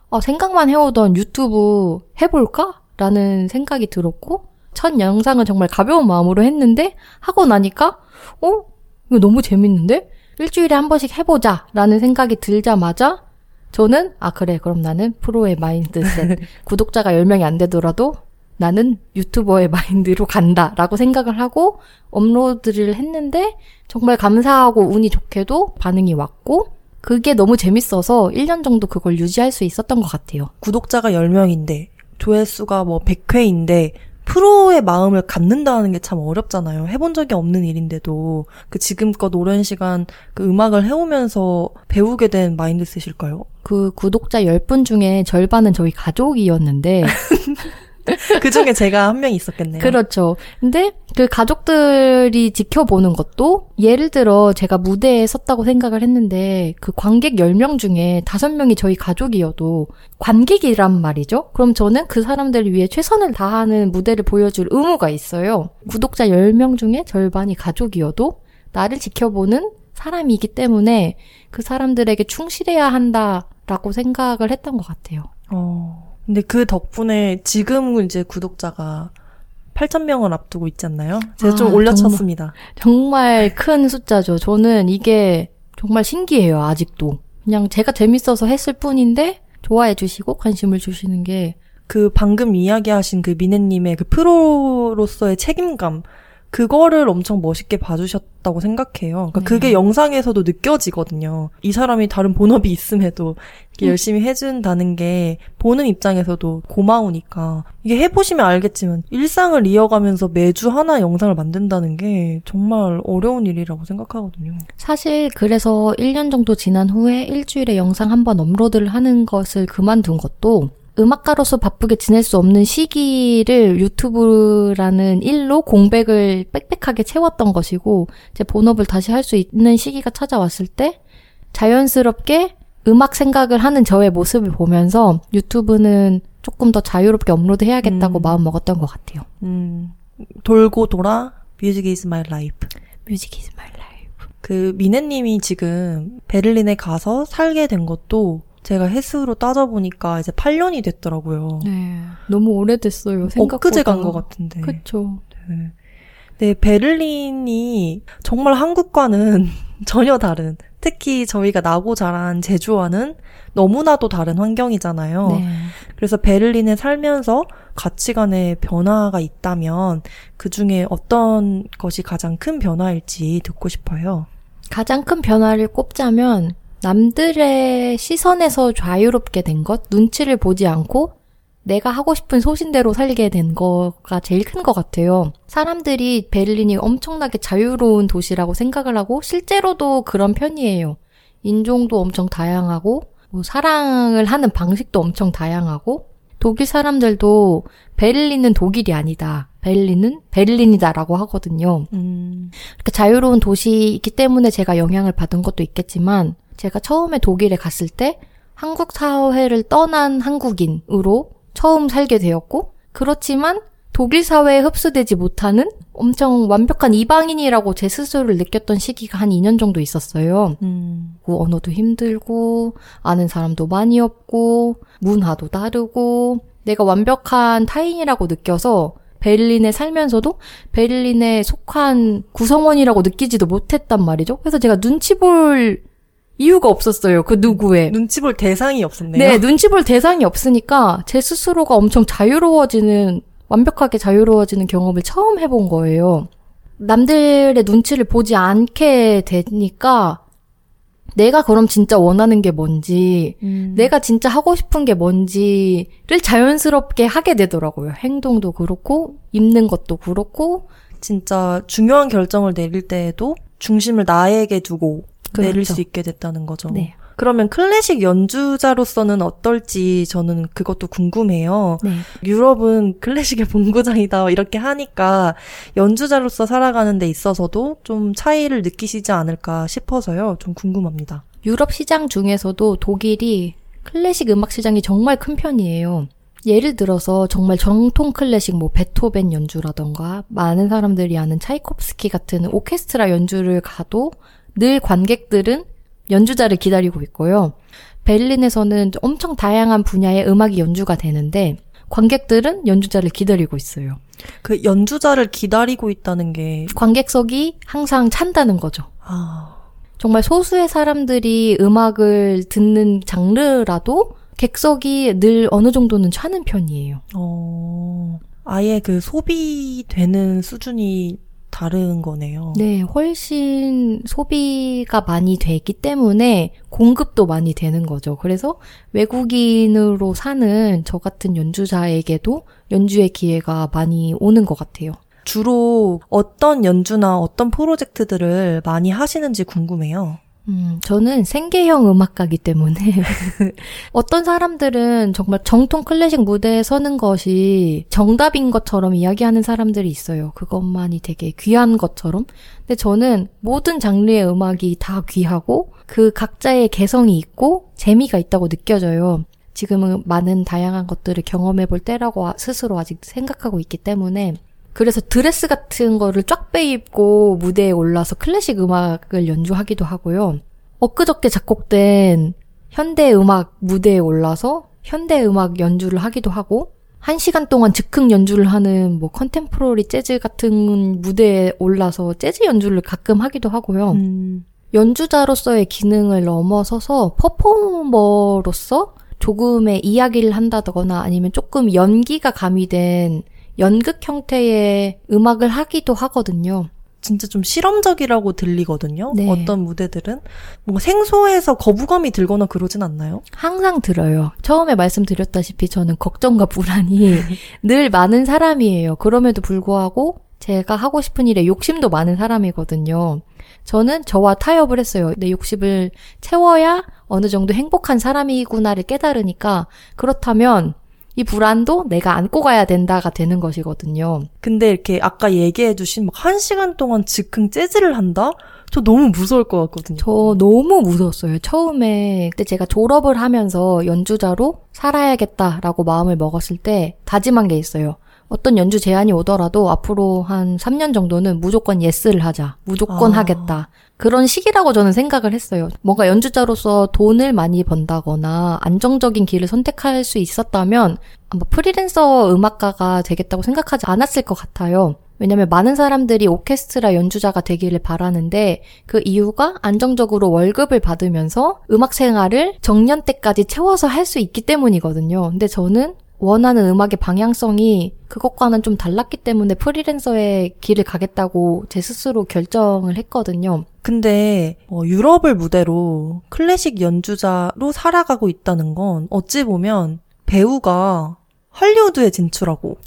어, 생각만 해오던 유튜브 해볼까? 라는 생각이 들었고 첫 영상은 정말 가벼운 마음으로 했는데 하고 나니까 어? 이거 너무 재밌는데? 일주일에 한 번씩 해보자 라는 생각이 들자마자 저는 아 그래 그럼 나는 프로의 마인드셋 구독자가 10명이 안 되더라도 나는 유튜버의 마인드로 간다 라고 생각을 하고 업로드를 했는데 정말 감사하고 운이 좋게도 반응이 왔고 그게 너무 재밌어서 1년 정도 그걸 유지할 수 있었던 것 같아요. 구독자가 10명인데 조회수가 뭐 100회인데 프로의 마음을 갖는다는 게 참 어렵잖아요. 해본 적이 없는 일인데도 그 지금껏 오랜 시간 그 음악을 해오면서 배우게 된 마인드셋일까요? 그 구독자 10분 중에 절반은 저희 가족이었는데 그 중에 제가 한 명 있었겠네요. 그렇죠. 근데 그 가족들이 지켜보는 것도 예를 들어 제가 무대에 섰다고 생각을 했는데 그 관객 10명 중에 5명이 저희 가족이어도 관객이란 말이죠. 그럼 저는 그 사람들을 위해 최선을 다하는 무대를 보여줄 의무가 있어요. 구독자 10명 중에 절반이 가족이어도 나를 지켜보는 사람이기 때문에 그 사람들에게 충실해야 한다라고 생각을 했던 것 같아요. 어. 근데 그 덕분에 지금은 이제 구독자가 8,000명을 앞두고 있지 않나요? 제가 좀 아, 올려쳤습니다. 정말 큰 숫자죠. 저는 이게 정말 신기해요, 아직도. 그냥 제가 재밌어서 했을 뿐인데, 좋아해 주시고 관심을 주시는 게, 그 방금 이야기하신 그 미네님의 그 프로로서의 책임감, 그거를 엄청 멋있게 봐주셨다고 생각해요. 그러니까 네. 그게 영상에서도 느껴지거든요. 이 사람이 다른 본업이 있음에도 이렇게 음. 열심히 해준다는 게 보는 입장에서도 고마우니까 이게 해보시면 알겠지만 일상을 이어가면서 매주 하나 영상을 만든다는 게 정말 어려운 일이라고 생각하거든요. 사실 그래서 1년 정도 지난 후에 일주일에 영상 한 번 업로드를 하는 것을 그만둔 것도 음악가로서 바쁘게 지낼 수 없는 시기를 유튜브라는 일로 공백을 빽빽하게 채웠던 것이고 제 본업을 다시 할 수 있는 시기가 찾아왔을 때 자연스럽게 음악 생각을 하는 저의 모습을 보면서 유튜브는 조금 더 자유롭게 업로드 해야겠다고 음. 마음 먹었던 것 같아요. 음, 돌고 돌아 music is my life. music is my life. 그 미네님이 지금 베를린에 가서 살게 된 것도 제가 햇수로 따져보니까 이제 8년이 됐더라고요. 네. 너무 오래됐어요. 생각보다. 엊그제 간 것 같은데. 그쵸. 네. 네, 베를린이 정말 한국과는 전혀 다른, 특히 저희가 나고 자란 제주와는 너무나도 다른 환경이잖아요. 네. 그래서 베를린에 살면서 가치관의 변화가 있다면 그 중에 어떤 것이 가장 큰 변화일지 듣고 싶어요. 가장 큰 변화를 꼽자면 남들의 시선에서 자유롭게 된 것, 눈치를 보지 않고 내가 하고 싶은 소신대로 살게 된 거가 제일 큰 것 같아요. 사람들이 베를린이 엄청나게 자유로운 도시라고 생각을 하고 실제로도 그런 편이에요. 인종도 엄청 다양하고 뭐 사랑을 하는 방식도 엄청 다양하고 독일 사람들도 베를린은 독일이 아니다. 베를린은 베를린이다라고 하거든요. 음, 이렇게 자유로운 도시이기 때문에 제가 영향을 받은 것도 있겠지만 제가 처음에 독일에 갔을 때 한국 사회를 떠난 한국인으로 처음 살게 되었고 그렇지만 독일 사회에 흡수되지 못하는 엄청 완벽한 이방인이라고 제 스스로를 느꼈던 시기가 한 2년 정도 있었어요. 음, 그 언어도 힘들고 아는 사람도 많이 없고 문화도 다르고 내가 완벽한 타인이라고 느껴서 베를린에 살면서도 베를린에 속한 구성원이라고 느끼지도 못했단 말이죠. 그래서 제가 눈치 볼 이유가 없었어요. 그 누구의. 눈치 볼 대상이 없었네요. 네, 눈치 볼 대상이 없으니까 제 스스로가 엄청 자유로워지는, 완벽하게 자유로워지는 경험을 처음 해본 거예요. 남들의 눈치를 보지 않게 되니까 내가 그럼 진짜 원하는 게 뭔지, 음, 내가 진짜 하고 싶은 게 뭔지를 자연스럽게 하게 되더라고요. 행동도 그렇고, 입는 것도 그렇고, 진짜 중요한 결정을 내릴 때에도 중심을 나에게 두고 그렇죠. 수 있게 됐다는 거죠. 네. 그러면 클래식 연주자로서는 어떨지 저는 그것도 궁금해요. 네. 유럽은 클래식의 본고장이다 이렇게 하니까 연주자로서 살아가는 데 있어서도 좀 차이를 느끼시지 않을까 싶어서요. 좀 궁금합니다. 유럽 시장 중에서도 독일이 클래식 음악 시장이 정말 큰 편이에요. 예를 들어서 정말 정통 클래식 뭐 베토벤 연주라던가 많은 사람들이 아는 차이콥스키 같은 오케스트라 연주를 가도 늘 관객들은 연주자를 기다리고 있고요. 베를린에서는 엄청 다양한 분야의 음악이 연주가 되는데 관객들은 연주자를 기다리고 있어요. 그 연주자를 기다리고 있다는 게 관객석이 항상 찬다는 거죠. 아, 정말 소수의 사람들이 음악을 듣는 장르라도 객석이 늘 어느 정도는 차는 편이에요. 어, 아예 그 소비되는 수준이 다른 거네요. 네, 훨씬 소비가 많이 되기 때문에 공급도 많이 되는 거죠. 그래서 외국인으로 사는 저 같은 연주자에게도 연주의 기회가 많이 오는 것 같아요. 주로 어떤 연주나 어떤 프로젝트들을 많이 하시는지 궁금해요. 음, 저는 생계형 음악가기 때문에 어떤 사람들은 정말 정통 클래식 무대에 서는 것이 정답인 것처럼 이야기하는 사람들이 있어요. 그것만이 되게 귀한 것처럼. 근데 저는 모든 장르의 음악이 다 귀하고 그 각자의 개성이 있고 재미가 있다고 느껴져요. 지금은 많은 다양한 것들을 경험해 볼 때라고 아- 스스로 아직 생각하고 있기 때문에 그래서 드레스 같은 거를 쫙 빼입고 무대에 올라서 클래식 음악을 연주하기도 하고요. 엊그저께 작곡된 현대 음악 무대에 올라서 현대 음악 연주를 하기도 하고 한 시간 동안 즉흥 연주를 하는 뭐 컨템포러리 재즈 같은 무대에 올라서 재즈 연주를 가끔 하기도 하고요. 음. 연주자로서의 기능을 넘어서서 퍼포머로서 조금의 이야기를 한다거나 아니면 조금 연기가 가미된 연극 형태의 음악을 하기도 하거든요. 진짜 좀 실험적이라고 들리거든요. 네. 어떤 무대들은 뭔가 생소해서 거부감이 들거나 그러진 않나요? 항상 들어요. 처음에 말씀드렸다시피 저는 걱정과 불안이 늘 많은 사람이에요. 그럼에도 불구하고 제가 하고 싶은 일에 욕심도 많은 사람이거든요. 저는 저와 타협을 했어요. 내 욕심을 채워야 어느 정도 행복한 사람이구나를 깨달으니까 그렇다면 이 불안도 내가 안고 가야 된다가 되는 것이거든요. 근데 이렇게 아까 얘기해 주신 막 한 시간 동안 즉흥 재즈를 한다? 저 너무 무서울 것 같거든요. 저 너무 무서웠어요. 처음에 그때 제가 졸업을 하면서 연주자로 살아야겠다라고 마음을 먹었을 때 다짐한 게 있어요. 어떤 연주 제안이 오더라도 앞으로 한 3년 정도는 무조건 예스를 하자. 무조건 아. 하겠다. 그런 시기라고 저는 생각을 했어요. 뭔가 연주자로서 돈을 많이 번다거나 안정적인 길을 선택할 수 있었다면 아마 프리랜서 음악가가 되겠다고 생각하지 않았을 것 같아요. 왜냐면 많은 사람들이 오케스트라 연주자가 되기를 바라는데 그 이유가 안정적으로 월급을 받으면서 음악 생활을 정년 때까지 채워서 할 수 있기 때문이거든요. 근데 저는 원하는 음악의 방향성이 그것과는 좀 달랐기 때문에 프리랜서의 길을 가겠다고 제 스스로 결정을 했거든요. 근데 어, 유럽을 무대로 클래식 연주자로 살아가고 있다는 건 어찌 보면 배우가 할리우드에 진출하고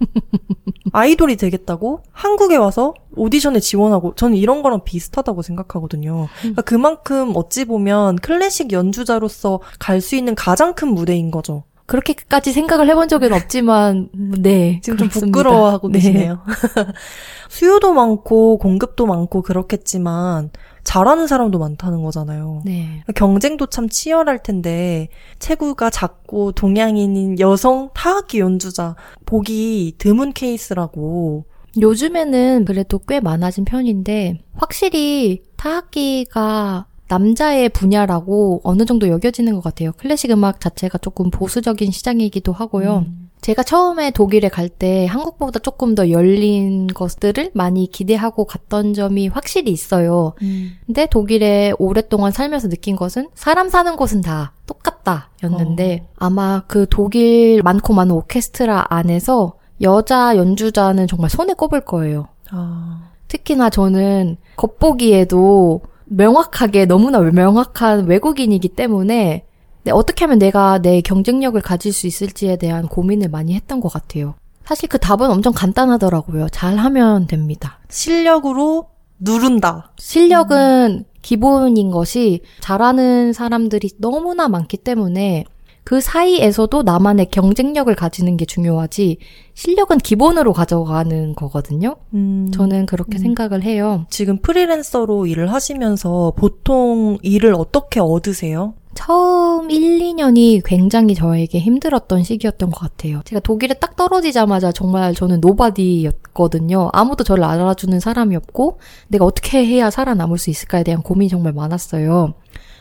아이돌이 되겠다고 한국에 와서 오디션에 지원하고 저는 이런 거랑 비슷하다고 생각하거든요. 그러니까 그만큼 어찌 보면 클래식 연주자로서 갈 수 있는 가장 큰 무대인 거죠. 그렇게까지 생각을 해본 적은 없지만, 네. 지금 좀 그렇습니다. 부끄러워하고 네. 계시네요. 수요도 많고 공급도 많고 그렇겠지만 잘하는 사람도 많다는 거잖아요. 네. 경쟁도 참 치열할 텐데 체구가 작고 동양인인 여성 타악기 연주자 보기 드문 케이스라고 요즘에는 그래도 꽤 많아진 편인데, 확실히 타악기가 남자의 분야라고 어느 정도 여겨지는 것 같아요. 클래식 음악 자체가 조금 보수적인 시장이기도 하고요. 제가 처음에 독일에 갈 때 한국보다 조금 더 열린 것들을 많이 기대하고 갔던 점이 확실히 있어요. 근데 독일에 오랫동안 살면서 느낀 것은 사람 사는 곳은 다 똑같다 였는데 아마 그 독일 많고 많은 오케스트라 안에서 여자 연주자는 정말 손에 꼽을 거예요. 아, 특히나 저는 겉보기에도 명확하게 너무나 명확한 외국인이기 때문에 네, 어떻게 하면 내가 내 경쟁력을 가질 수 있을지에 대한 고민을 많이 했던 것 같아요. 사실 그 답은 엄청 간단하더라고요. 잘하면 됩니다. 실력으로 누른다. 실력은 기본인 것이 잘하는 사람들이 너무나 많기 때문에 그 사이에서도 나만의 경쟁력을 가지는 게 중요하지 실력은 기본으로 가져가는 거거든요. 음, 저는 그렇게 음. 생각을 해요. 지금 프리랜서로 일을 하시면서 보통 일을 어떻게 얻으세요? 처음 1, 2년이 굉장히 저에게 힘들었던 시기였던 것 같아요. 제가 독일에 딱 떨어지자마자 정말 저는 nobody였거든요. 아무도 저를 알아주는 사람이 없고 내가 어떻게 해야 살아남을 수 있을까에 대한 고민이 정말 많았어요.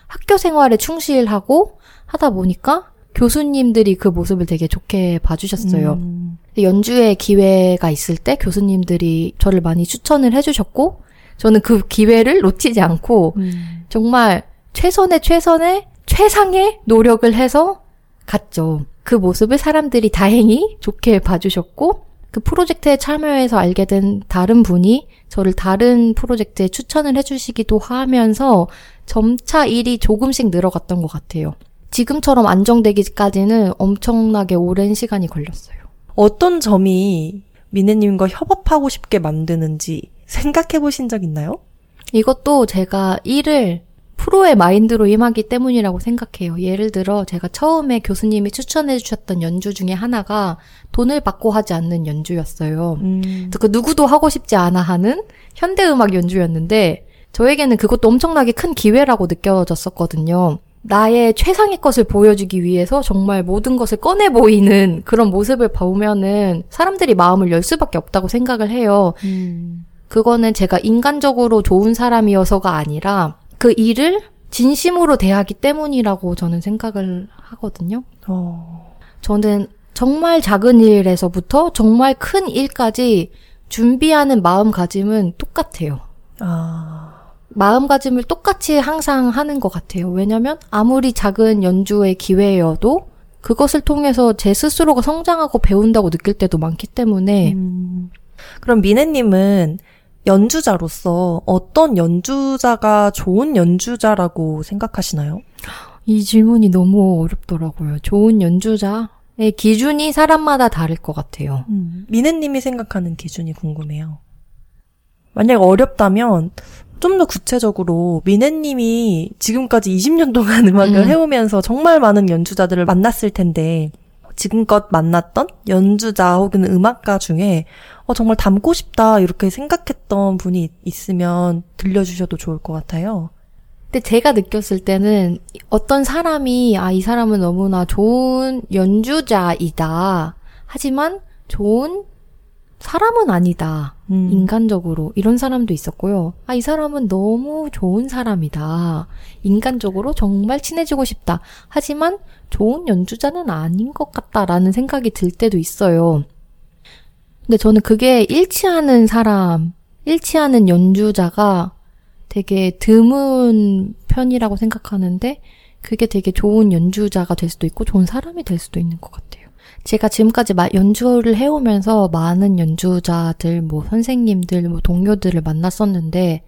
학교 생활에 충실하고 하다 보니까 교수님들이 그 모습을 되게 좋게 봐주셨어요. 음, 연주회 기회가 있을 때 교수님들이 저를 많이 추천을 해주셨고 저는 그 기회를 놓치지 않고 음. 정말 최선의 최선의 최상의 노력을 해서 갔죠. 그 모습을 사람들이 다행히 좋게 봐주셨고 그 프로젝트에 참여해서 알게 된 다른 분이 저를 다른 프로젝트에 추천을 해주시기도 하면서 점차 일이 조금씩 늘어갔던 것 같아요. 지금처럼 안정되기까지는 엄청나게 오랜 시간이 걸렸어요. 어떤 점이 미네님과 협업하고 싶게 만드는지 생각해 보신 적 있나요? 이것도 제가 일을 프로의 마인드로 임하기 때문이라고 생각해요. 예를 들어 제가 처음에 교수님이 추천해 주셨던 연주 중에 하나가 돈을 받고 하지 않는 연주였어요. 음, 그 누구도 하고 싶지 않아 하는 현대음악 연주였는데 저에게는 그것도 엄청나게 큰 기회라고 느껴졌었거든요. 나의 최상의 것을 보여주기 위해서 정말 모든 것을 꺼내 보이는 그런 모습을 보면은 사람들이 마음을 열 수밖에 없다고 생각을 해요. 음. 그거는 제가 인간적으로 좋은 사람이어서가 아니라 그 일을 진심으로 대하기 때문이라고 저는 생각을 하거든요. 어. 저는 정말 작은 일에서부터 정말 큰 일까지 준비하는 마음가짐은 똑같아요. 아. 마음가짐을 똑같이 항상 하는 것 같아요. 왜냐면 아무리 작은 연주의 기회여도 그것을 통해서 제 스스로가 성장하고 배운다고 느낄 때도 많기 때문에 음. 그럼 미네님은 연주자로서 어떤 연주자가 좋은 연주자라고 생각하시나요? 이 질문이 너무 어렵더라고요. 좋은 연주자의 기준이 사람마다 다를 것 같아요. 음. 미네님이 생각하는 기준이 궁금해요. 만약 어렵다면 좀 더 구체적으로 미네님이 지금까지 20년 동안 음악을 음. 해오면서 정말 많은 연주자들을 만났을 텐데 지금껏 만났던 연주자 혹은 음악가 중에 어, 정말 닮고 싶다 이렇게 생각했던 분이 있으면 들려주셔도 좋을 것 같아요. 근데 제가 느꼈을 때는 어떤 사람이 아, 이 사람은 너무나 좋은 연주자이다. 하지만 좋은 사람은 아니다. 음. 인간적으로 이런 사람도 있었고요. 아, 이 사람은 너무 좋은 사람이다. 인간적으로 정말 친해지고 싶다. 하지만 좋은 연주자는 아닌 것 같다라는 생각이 들 때도 있어요. 근데 저는 그게 일치하는 사람, 일치하는 연주자가 되게 드문 편이라고 생각하는데 그게 되게 좋은 연주자가 될 수도 있고 좋은 사람이 될 수도 있는 것 같아요. 제가 지금까지 마- 연주를 해오면서 많은 연주자들, 뭐 선생님들, 뭐 동료들을 만났었는데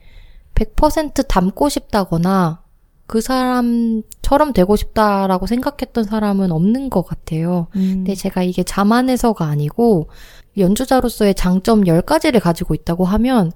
100% 닮고 싶다거나 그 사람처럼 되고 싶다라고 생각했던 사람은 없는 것 같아요. 음. 근데 제가 이게 자만해서가 아니고 연주자로서의 장점 10가지를 가지고 있다고 하면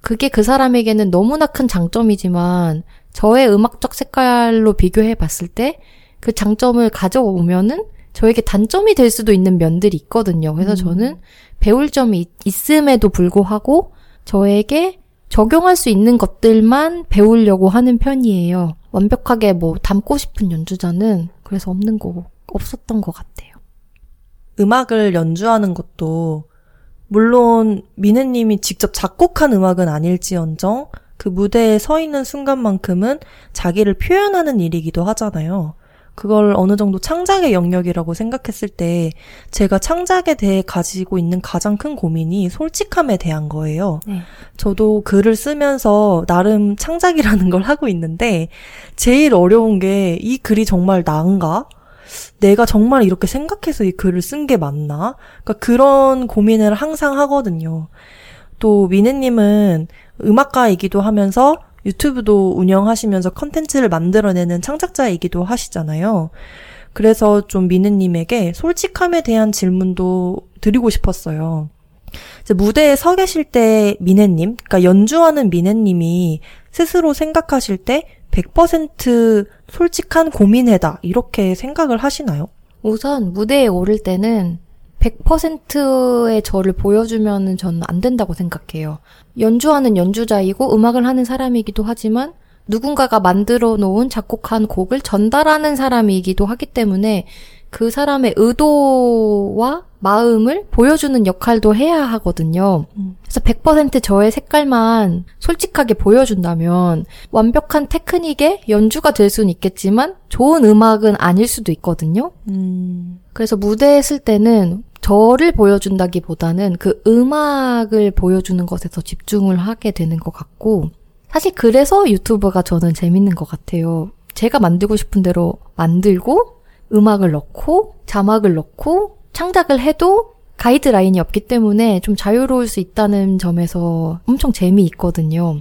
그게 그 사람에게는 너무나 큰 장점이지만 저의 음악적 색깔로 비교해 봤을 때 그 장점을 가져오면은 저에게 단점이 될 수도 있는 면들이 있거든요. 그래서 음. 저는 배울 점이 있- 있음에도 불구하고 저에게 적용할 수 있는 것들만 배우려고 하는 편이에요. 완벽하게 뭐 닮고 싶은 연주자는 그래서 없는 거, 없었던 것 같아요. 음악을 연주하는 것도 물론 미네님이 직접 작곡한 음악은 아닐지언정 그 무대에 서 있는 순간만큼은 자기를 표현하는 일이기도 하잖아요. 그걸 어느 정도 창작의 영역이라고 생각했을 때 제가 창작에 대해 가지고 있는 가장 큰 고민이 솔직함에 대한 거예요. 네. 저도 글을 쓰면서 나름 창작이라는 걸 하고 있는데 제일 어려운 게 이 글이 정말 나은가? 내가 정말 이렇게 생각해서 이 글을 쓴 게 맞나? 그러니까 그런 고민을 항상 하거든요. 또 미네님은 음악가이기도 하면서 유튜브도 운영하시면서 컨텐츠를 만들어내는 창작자이기도 하시잖아요. 그래서 좀 미네님에게 솔직함에 대한 질문도 드리고 싶었어요. 무대에 서 계실 때 미네님, 그러니까 연주하는 미네님이 스스로 생각하실 때 100% 솔직한 고민해다 이렇게 생각을 하시나요? 우선 무대에 오를 때는 100%의 저를 보여주면은 저는 안 된다고 생각해요. 연주하는 연주자이고 음악을 하는 사람이기도 하지만 누군가가 만들어 놓은 작곡한 곡을 전달하는 사람이기도 하기 때문에 그 사람의 의도와 마음을 보여주는 역할도 해야 하거든요. 음. 그래서 100% 저의 색깔만 솔직하게 보여준다면 완벽한 테크닉의 연주가 될 수는 있겠지만 좋은 음악은 아닐 수도 있거든요. 음, 그래서 무대에 쓸 때는 저를 보여준다기보다는 그 음악을 보여주는 것에 더 집중을 하게 되는 것 같고, 사실 그래서 유튜브가 저는 재밌는 것 같아요. 제가 만들고 싶은 대로 만들고, 음악을 넣고, 자막을 넣고, 창작을 해도 가이드라인이 없기 때문에 좀 자유로울 수 있다는 점에서 엄청 재미있거든요.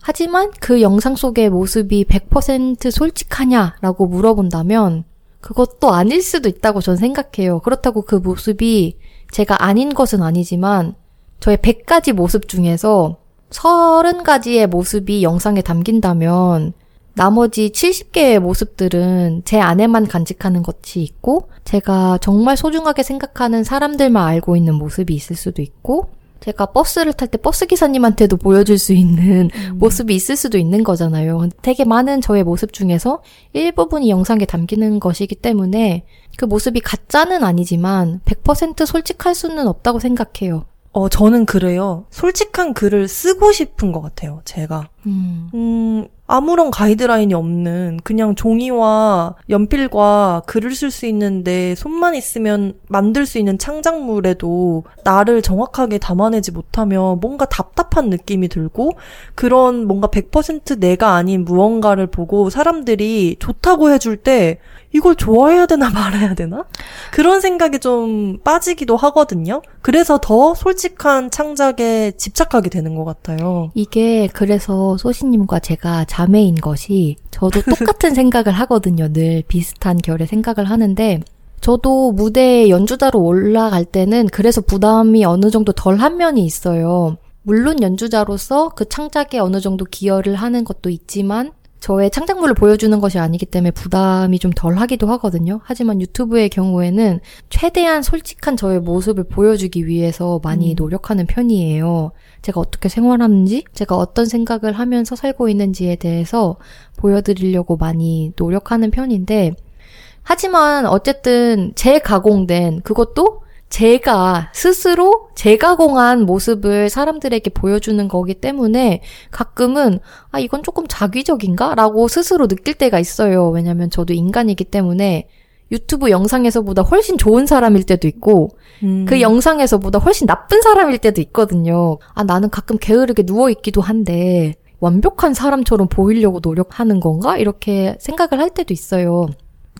하지만 그 영상 속의 모습이 100% 솔직하냐라고 물어본다면 그것도 아닐 수도 있다고 저는 생각해요. 그렇다고 그 모습이 제가 아닌 것은 아니지만 저의 100가지 모습 중에서 30가지의 모습이 영상에 담긴다면 나머지 70개의 모습들은 제 안에만 간직하는 것이 있고 제가 정말 소중하게 생각하는 사람들만 알고 있는 모습이 있을 수도 있고 제가 버스를 탈 때 버스 기사님한테도 보여줄 수 있는 음. 모습이 있을 수도 있는 거잖아요. 되게 많은 저의 모습 중에서 일부분이 영상에 담기는 것이기 때문에 그 모습이 가짜는 아니지만 100% 솔직할 수는 없다고 생각해요. 어, 저는 그래요. 솔직한 글을 쓰고 싶은 것 같아요, 제가. 음. 음, 아무런 가이드라인이 없는 그냥 종이와 연필과 글을 쓸 수 있는데 손만 있으면 만들 수 있는 창작물에도 나를 정확하게 담아내지 못하면 뭔가 답답한 느낌이 들고 그런 뭔가 100% 내가 아닌 무언가를 보고 사람들이 좋다고 해줄 때 이걸 좋아해야 되나 말아야 되나? 그런 생각이 좀 빠지기도 하거든요. 그래서 더 솔직한 창작에 집착하게 되는 것 같아요. 이게 그래서 소시님과 제가 자 매인 것이 저도 똑같은 생각을 하거든요. 늘 비슷한 결의 생각을 하는데 저도 무대에 연주자로 올라갈 때는 그래서 부담이 어느 정도 덜 한 면이 있어요. 물론 연주자로서 그 창작에 어느 정도 기여를 하는 것도 있지만 저의 창작물을 보여주는 것이 아니기 때문에 부담이 좀 덜 하기도 하거든요. 하지만 유튜브의 경우에는 최대한 솔직한 저의 모습을 보여주기 위해서 많이 음. 노력하는 편이에요. 제가 어떻게 생활하는지, 제가 어떤 생각을 하면서 살고 있는지에 대해서 보여드리려고 많이 노력하는 편인데, 하지만 어쨌든 재가공된 그것도 제가 스스로 재가공한 모습을 사람들에게 보여주는 거기 때문에 가끔은 아 이건 조금 자기적인가? 라고 스스로 느낄 때가 있어요. 왜냐면 저도 인간이기 때문에 유튜브 영상에서보다 훨씬 좋은 사람일 때도 있고 음. 그 영상에서보다 훨씬 나쁜 사람일 때도 있거든요. 아 나는 가끔 게으르게 누워 있기도 한데 완벽한 사람처럼 보이려고 노력하는 건가? 이렇게 생각을 할 때도 있어요.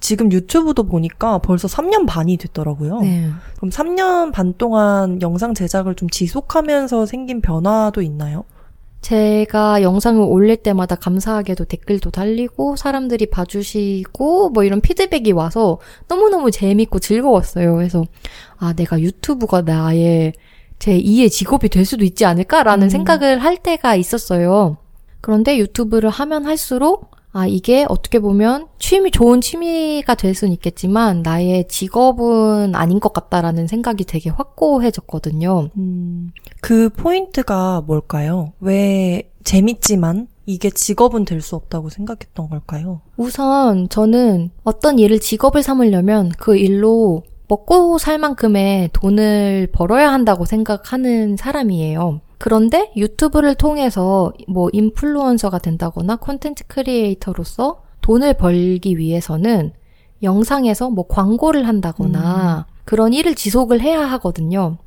지금 유튜브도 보니까 벌써 3년 반이 됐더라고요. 네. 그럼 3년 반 동안 영상 제작을 좀 지속하면서 생긴 변화도 있나요? 제가 영상을 올릴 때마다 감사하게도 댓글도 달리고 사람들이 봐주시고 뭐 이런 피드백이 와서 너무너무 재밌고 즐거웠어요. 그래서 아 내가 유튜브가 나의 제 2의 직업이 될 수도 있지 않을까라는 음. 생각을 할 때가 있었어요. 그런데 유튜브를 하면 할수록 아 이게 어떻게 보면 취미 좋은 취미가 될 수는 있겠지만 나의 직업은 아닌 것 같다라는 생각이 되게 확고해졌거든요. 음, 그 포인트가 뭘까요? 왜 재밌지만 이게 직업은 될 수 없다고 생각했던 걸까요? 우선 저는 어떤 일을 직업을 삼으려면 그 일로 먹고 살 만큼의 돈을 벌어야 한다고 생각하는 사람이에요. 그런데 유튜브를 통해서 뭐 인플루언서가 된다거나 콘텐츠 크리에이터로서 돈을 벌기 위해서는 영상에서 뭐 광고를 한다거나 그런 일을 지속을 해야 하거든요.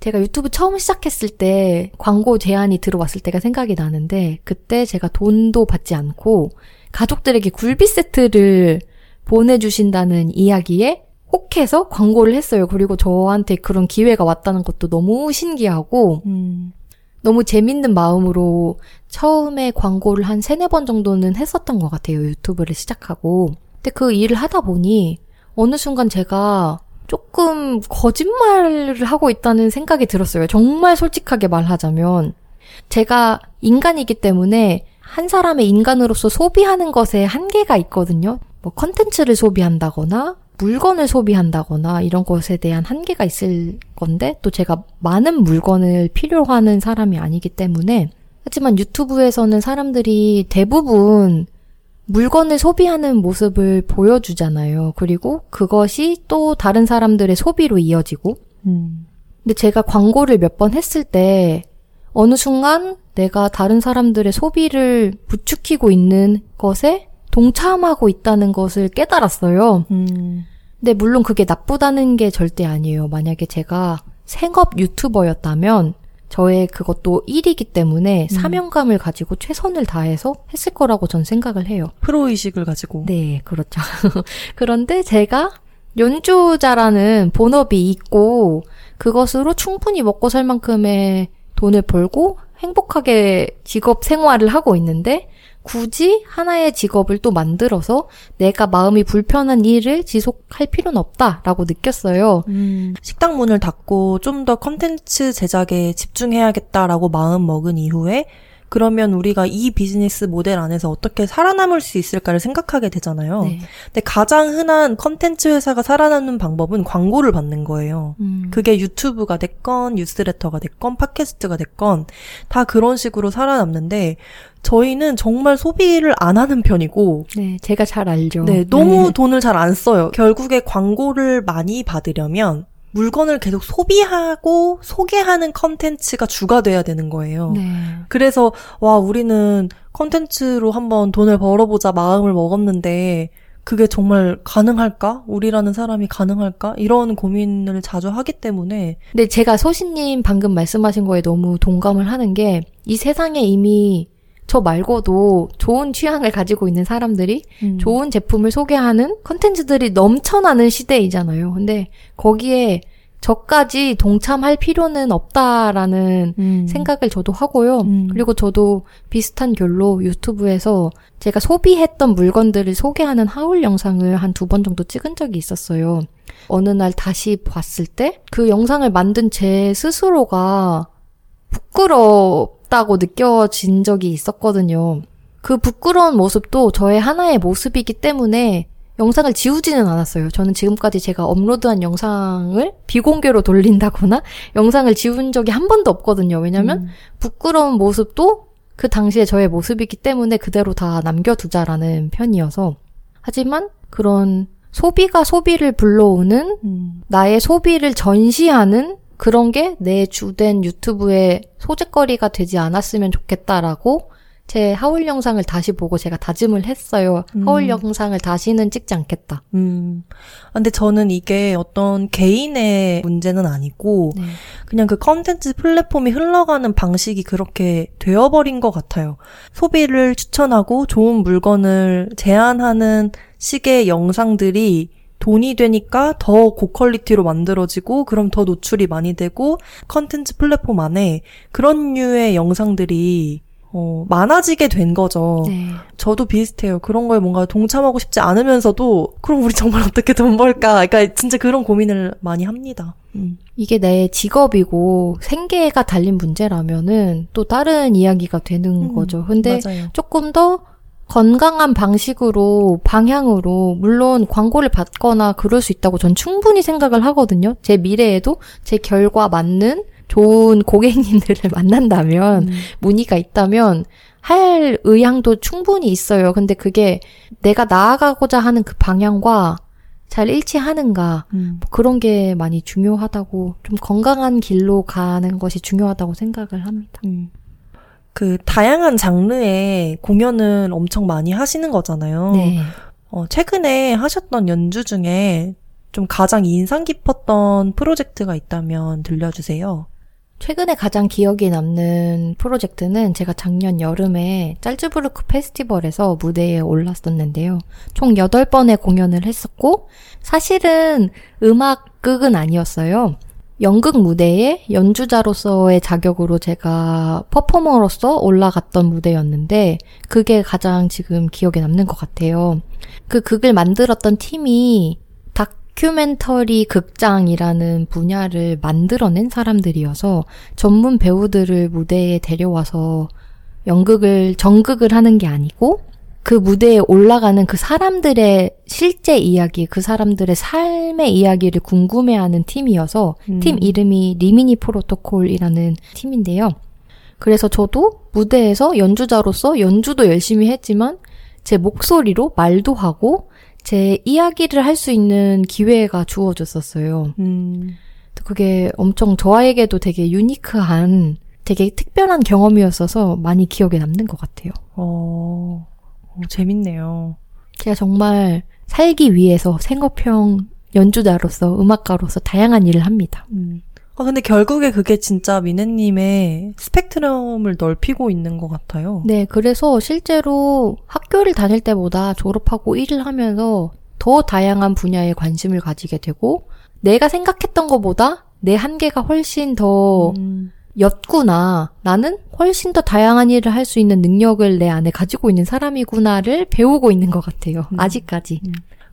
제가 유튜브 처음 시작했을 때 광고 제안이 들어왔을 때가 생각이 나는데 그때 제가 돈도 받지 않고 가족들에게 굴비 세트를 보내주신다는 이야기에 혹해서 광고를 했어요. 그리고 저한테 그런 기회가 왔다는 것도 너무 신기하고 음, 너무 재밌는 마음으로 처음에 광고를 한 세네 번 정도는 했었던 것 같아요. 유튜브를 시작하고. 근데 그 일을 하다 보니 어느 순간 제가 조금 거짓말을 하고 있다는 생각이 들었어요. 정말 솔직하게 말하자면. 제가 인간이기 때문에 한 사람의 인간으로서 소비하는 것에 한계가 있거든요. 뭐 컨텐츠를 소비한다거나 물건을 소비한다거나 이런 것에 대한 한계가 있을 건데 또 제가 많은 물건을 필요로 하는 사람이 아니기 때문에 하지만 유튜브에서는 사람들이 대부분 물건을 소비하는 모습을 보여주잖아요. 그리고 그것이 또 다른 사람들의 소비로 이어지고 음, 근데 제가 광고를 몇 번 했을 때 어느 순간 내가 다른 사람들의 소비를 부추기고 있는 것에 동참하고 있다는 것을 깨달았어요. 음, 근데 물론 그게 나쁘다는 게 절대 아니에요. 만약에 제가 생업 유튜버였다면 저의 그것도 일이기 때문에 음. 사명감을 가지고 최선을 다해서 했을 거라고 전 생각을 해요. 프로의식을 가지고. 네, 그렇죠. 그런데 제가 연주자라는 본업이 있고 그것으로 충분히 먹고 살 만큼의 돈을 벌고 행복하게 직업 생활을 하고 있는데 굳이 하나의 직업을 또 만들어서 내가 마음이 불편한 일을 지속할 필요는 없다라고 느꼈어요. 음, 식당 문을 닫고 좀 더 컨텐츠 제작에 집중해야겠다라고 마음 먹은 이후에 그러면 우리가 이 비즈니스 모델 안에서 어떻게 살아남을 수 있을까를 생각하게 되잖아요. 네. 근데 가장 흔한 컨텐츠 회사가 살아남는 방법은 광고를 받는 거예요. 음. 그게 유튜브가 됐건 뉴스레터가 됐건 팟캐스트가 됐건 다 그런 식으로 살아남는데 저희는 정말 소비를 안 하는 편이고 네, 제가 잘 알죠. 네, 너무 돈을 잘 안 써요. 결국에 광고를 많이 받으려면 물건을 계속 소비하고 소개하는 컨텐츠가 주가 돼야 되는 거예요. 네. 그래서 와 우리는 컨텐츠로 한번 돈을 벌어보자 마음을 먹었는데 그게 정말 가능할까? 우리라는 사람이 가능할까? 이런 고민을 자주 하기 때문에 근데 제가 소신님 방금 말씀하신 거에 너무 동감을 하는 게 이 세상에 이미 저 말고도 좋은 취향을 가지고 있는 사람들이 음. 좋은 제품을 소개하는 컨텐츠들이 넘쳐나는 시대이잖아요. 근데 거기에 저까지 동참할 필요는 없다라는 음. 생각을 저도 하고요. 음. 그리고 저도 비슷한 결로 유튜브에서 제가 소비했던 물건들을 소개하는 하울 영상을 한 두 번 정도 찍은 적이 있었어요. 어느 날 다시 봤을 때 그 영상을 만든 제 스스로가 부끄 럽다고 느껴진 적이 있었거든요. 그 부끄러운 모습도 저의 하나의 모습이기 때문에 영상을 지우지는 않았어요. 저는 지금까지 제가 업로드한 영상을 비공개로 돌린다거나 영상을 지운 적이 한 번도 없거든요. 왜냐면 음. 부끄러운 모습도 그 당시에 저의 모습이기 때문에 그대로 다 남겨두자라는 편이어서. 하지만 그런 소비가 소비를 불러오는 음. 나의 소비를 전시하는 그런 게 내 주된 유튜브의 소재거리가 되지 않았으면 좋겠다라고 제 하울 영상을 다시 보고 제가 다짐을 했어요. 음. 하울 영상을 다시는 찍지 않겠다. 음. 아, 근데 저는 이게 어떤 개인의 문제는 아니고 네. 그냥 그 컨텐츠 플랫폼이 흘러가는 방식이 그렇게 되어버린 것 같아요. 소비를 추천하고 좋은 물건을 제안하는 식의 영상들이 돈이 되니까 더 고퀄리티로 만들어지고 그럼 더 노출이 많이 되고 컨텐츠 플랫폼 안에 그런 류의 영상들이 어, 많아지게 된 거죠. 네. 저도 비슷해요. 그런 거에 뭔가 동참하고 싶지 않으면서도 그럼 우리 정말 어떻게 돈 벌까? 그러니까 진짜 그런 고민을 많이 합니다. 음. 이게 내 직업이고 생계가 달린 문제라면은 또 다른 이야기가 되는 음, 거죠. 근데 맞아요. 조금 더 건강한 방식으로 방향으로 물론 광고를 받거나 그럴 수 있다고 전 충분히 생각을 하거든요. 제 미래에도 제 결과 맞는 좋은 고객님들을 만난다면 음. 문의가 있다면 할 의향도 충분히 있어요. 근데 그게 내가 나아가고자 하는 그 방향과 잘 일치하는가 음. 뭐 그런 게 많이 중요하다고 좀 건강한 길로 가는 것이 중요하다고 생각을 합니다. 음. 그 다양한 장르의 공연을 엄청 많이 하시는 거잖아요. 네. 어, 최근에 하셨던 연주 중에 좀 가장 인상 깊었던 프로젝트가 있다면 들려주세요. 최근에 가장 기억에 남는 프로젝트는 제가 작년 여름에 짤즈부르크 페스티벌에서 무대에 올랐었는데요. 총 8번의 공연을 했었고, 사실은 음악극은 아니었어요. 연극 무대에 연주자로서의 자격으로 제가 퍼포머로서 올라갔던 무대였는데, 그게 가장 지금 기억에 남는 것 같아요. 그 극을 만들었던 팀이 다큐멘터리 극장이라는 분야를 만들어낸 사람들이어서 전문 배우들을 무대에 데려와서 연극을, 전극을 하는 게 아니고 그 무대에 올라가는 그 사람들의 실제 이야기, 그 사람들의 삶의 이야기를 궁금해하는 팀이어서 음. 팀 이름이 리미니 프로토콜이라는 팀인데요. 그래서 저도 무대에서 연주자로서 연주도 열심히 했지만 제 목소리로 말도 하고 제 이야기를 할 수 있는 기회가 주어졌었어요. 음. 그게 엄청 저에게도 되게 유니크한 되게 특별한 경험이었어서 많이 기억에 남는 것 같아요. 어, 어, 재밌네요. 제가 정말 살기 위해서 생업형 연주자로서 음악가로서 다양한 일을 합니다. 음. 아, 근데 결국에 그게 진짜 미네님의 스펙트럼을 넓히고 있는 것 같아요. 네, 그래서 실제로 학교를 다닐 때보다 졸업하고 일을 하면서 더 다양한 분야에 관심을 가지게 되고 내가 생각했던 것보다 내 한계가 훨씬 더 음. 였구나. 나는 훨씬 더 다양한 일을 할 수 있는 능력을 내 안에 가지고 있는 사람이구나를 배우고 있는 것 같아요. 음. 아직까지.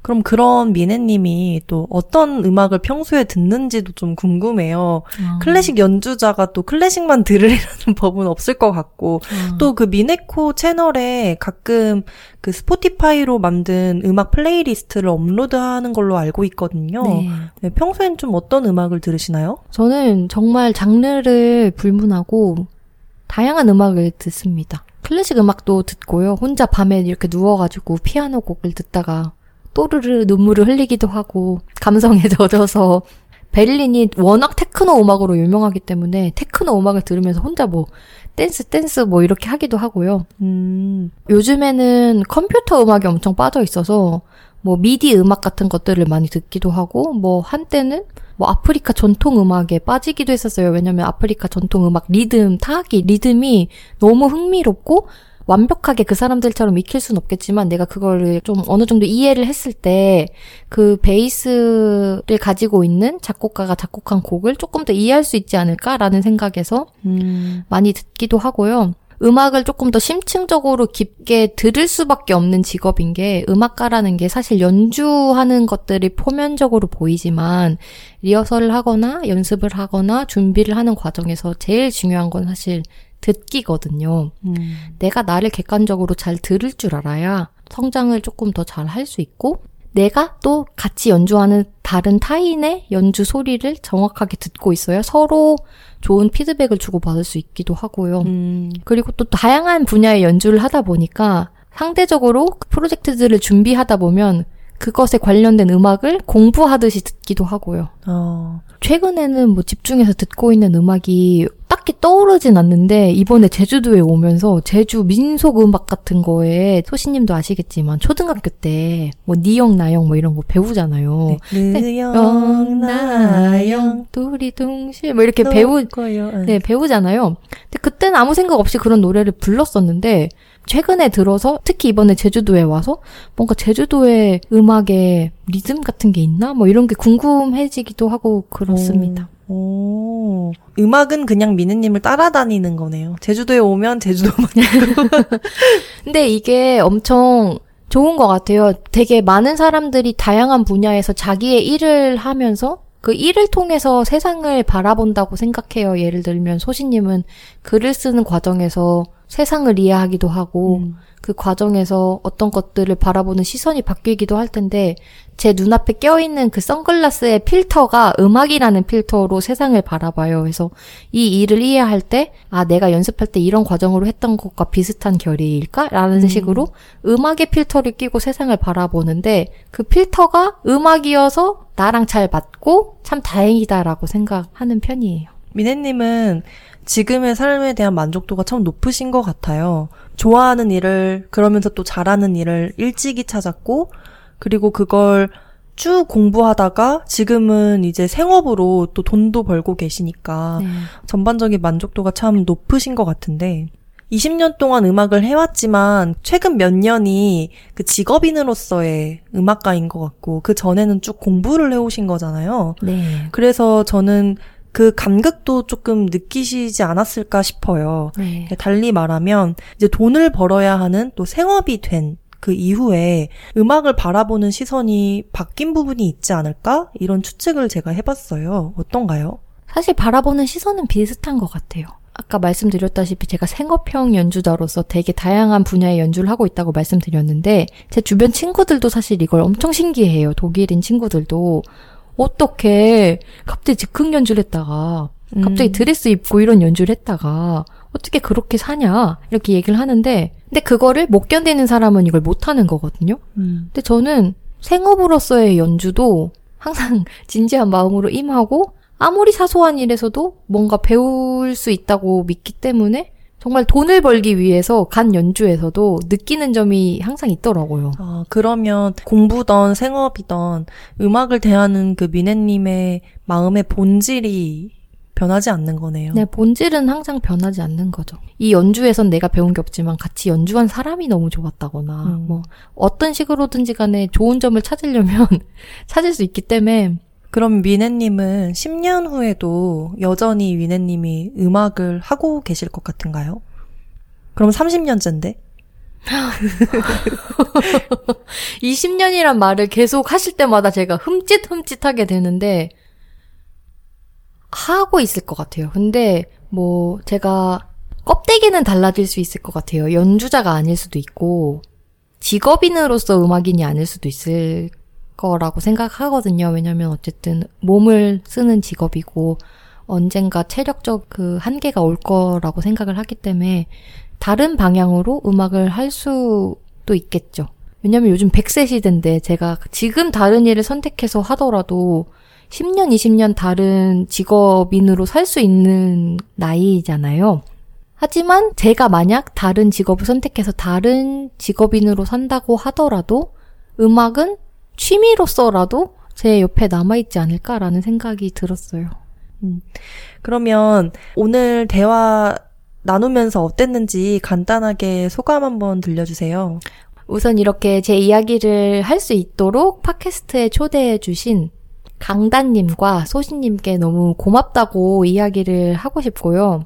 그럼 그런 미네님이 또 어떤 음악을 평소에 듣는지도 좀 궁금해요. 아. 클래식 연주자가 또 클래식만 들으려는 법은 없을 것 같고, 아. 또그 미네코 채널에 가끔 그 스포티파이로 만든 음악 playlist를 업로드하는 걸로 알고 있거든요. 네. 네, 평소엔 좀 어떤 음악을 들으시나요? 저는 정말 장르를 불문하고 다양한 음악을 듣습니다. 클래식 음악도 듣고요. 혼자 밤에 이렇게 누워가지고 피아노 곡을 듣다가 또르르 눈물을 흘리기도 하고 감성에 젖어서 베를린이 워낙 테크노 음악으로 유명하기 때문에 테크노 음악을 들으면서 혼자 뭐 댄스 댄스 뭐 이렇게 하기도 하고요. 음, 요즘에는 컴퓨터 음악에 엄청 빠져 있어서 뭐 미디 음악 같은 것들을 많이 듣기도 하고 뭐 한때는 뭐 아프리카 전통 음악에 빠지기도 했었어요. 왜냐면 아프리카 전통 음악 리듬 타악기 리듬이 너무 흥미롭고 완벽하게 그 사람들처럼 익힐 순 없겠지만 내가 그거를 좀 어느 정도 이해를 했을 때 그 베이스를 가지고 있는 작곡가가 작곡한 곡을 조금 더 이해할 수 있지 않을까라는 생각에서 음, 많이 듣기도 하고요. 음악을 조금 더 심층적으로 깊게 들을 수밖에 없는 직업인 게 음악가라는 게 사실 연주하는 것들이 표면적으로 보이지만 리허설을 하거나 연습을 하거나 준비를 하는 과정에서 제일 중요한 건 사실 듣기거든요. 음. 내가 나를 객관적으로 잘 들을 줄 알아야 성장을 조금 더 잘 할 수 있고 내가 또 같이 연주하는 다른 타인의 연주 소리를 정확하게 듣고 있어야 서로 좋은 피드백을 주고받을 수 있기도 하고요. 음, 그리고 또 다양한 분야의 연주를 하다 보니까 상대적으로 그 프로젝트들을 준비하다 보면 그것에 관련된 음악을 공부하듯이 듣기도 하고요. 어, 최근에는 뭐 집중해서 듣고 있는 음악이 딱히 떠오르진 않는데 이번에 제주도에 오면서 제주 민속 음악 같은 거에 소시님도 아시겠지만 초등학교 때 뭐 니영 나영 뭐 이런 거 배우잖아요. 느영, 나영, 둘이 동실 뭐 이렇게 배우 거요. 네, 배우잖아요. 근데 그때는 아무 생각 없이 그런 노래를 불렀었는데, 최근에 들어서, 특히 이번에 제주도에 와서, 뭔가 제주도의 음악에 리듬 같은 게 있나? 뭐 이런 게 궁금해지기도 하고 그렇습니다. 오, 음악은 그냥 미느님을 따라다니는 거네요. 제주도에 오면 제주도만. 근데 이게 엄청 좋은 것 같아요. 되게 많은 사람들이 다양한 분야에서 자기의 일을 하면서 그 일을 통해서 세상을 바라본다고 생각해요. 예를 들면 소시님은 글을 쓰는 과정에서 세상을 이해하기도 하고 음. 그 과정에서 어떤 것들을 바라보는 시선이 바뀌기도 할 텐데 제 눈앞에 껴있는 그 선글라스의 필터가 음악이라는 필터로 세상을 바라봐요. 그래서 이 일을 이해할 때, 아, 내가 연습할 때 이런 과정으로 했던 것과 비슷한 결의일까? 라는 음. 식으로 음악의 필터를 끼고 세상을 바라보는데 그 필터가 음악이어서 나랑 잘 맞고 참 다행이다라고 생각하는 편이에요. 미네님은 지금의 삶에 대한 만족도가 참 높으신 것 같아요. 좋아하는 일을, 그러면서 또 잘하는 일을 일찍이 찾았고, 그리고 그걸 쭉 공부하다가 지금은 이제 생업으로 또 돈도 벌고 계시니까 네. 전반적인 만족도가 참 높으신 것 같은데 20년 동안 음악을 해왔지만 최근 몇 년이 그 직업인으로서의 음악가인 것 같고 그 전에는 쭉 공부를 해오신 거잖아요. 네. 그래서 저는 그 감극도 조금 느끼시지 않았을까 싶어요. 네. 달리 말하면 이제 돈을 벌어야 하는 또 생업이 된 그 이후에 음악을 바라보는 시선이 바뀐 부분이 있지 않을까? 이런 추측을 제가 해봤어요. 어떤가요? 사실 바라보는 시선은 비슷한 것 같아요. 아까 말씀드렸다시피 제가 생업형 연주자로서 되게 다양한 분야의 연주를 하고 있다고 말씀드렸는데 제 주변 친구들도 사실 이걸 엄청 신기해요. 독일인 친구들도 어떻게 갑자기 즉흥 연주를 했다가 갑자기 음. 드레스 입고 이런 연주를 했다가 어떻게 그렇게 사냐 이렇게 얘기를 하는데 근데 그거를 못 견디는 사람은 이걸 못 하는 거거든요. 음. 근데 저는 생업으로서의 연주도 항상 진지한 마음으로 임하고 아무리 사소한 일에서도 뭔가 배울 수 있다고 믿기 때문에 정말 돈을 벌기 위해서 간 연주에서도 느끼는 점이 항상 있더라고요. 아, 그러면 공부던 생업이던 음악을 대하는 그 미네님의 마음의 본질이 변하지 않는 거네요. 네, 본질은 항상 변하지 않는 거죠. 이 연주에선 내가 배운 게 없지만 같이 연주한 사람이 너무 좋았다거나 음. 뭐 어떤 식으로든지 간에 좋은 점을 찾으려면 찾을 수 있기 때문에 그럼 미네님은 10년 후에도 여전히 미네님이 음악을 하고 계실 것 같은가요? 그럼 30년째인데? 20년이란 말을 계속 하실 때마다 제가 흠칫흠칫하게 되는데 하고 있을 것 같아요. 근데 뭐 제가 껍데기는 달라질 수 있을 것 같아요. 연주자가 아닐 수도 있고 직업인으로서 음악인이 아닐 수도 있을 거라고 생각하거든요. 왜냐면 어쨌든 몸을 쓰는 직업이고 언젠가 체력적 그 한계가 올 거라고 생각을 하기 때문에 다른 방향으로 음악을 할 수도 있겠죠. 왜냐면 요즘 100세 시대인데 제가 지금 다른 일을 선택해서 하더라도 10년, 20년 다른 직업인으로 살 수 있는 나이잖아요. 하지만 제가 만약 다른 직업을 선택해서 다른 직업인으로 산다고 하더라도 음악은 취미로서라도 제 옆에 남아있지 않을까라는 생각이 들었어요. 음. 그러면 오늘 대화 나누면서 어땠는지 간단하게 소감 한번 들려주세요. 우선 이렇게 제 이야기를 할 수 있도록 팟캐스트에 초대해 주신 강단님과 소신님께 너무 고맙다고 이야기를 하고 싶고요.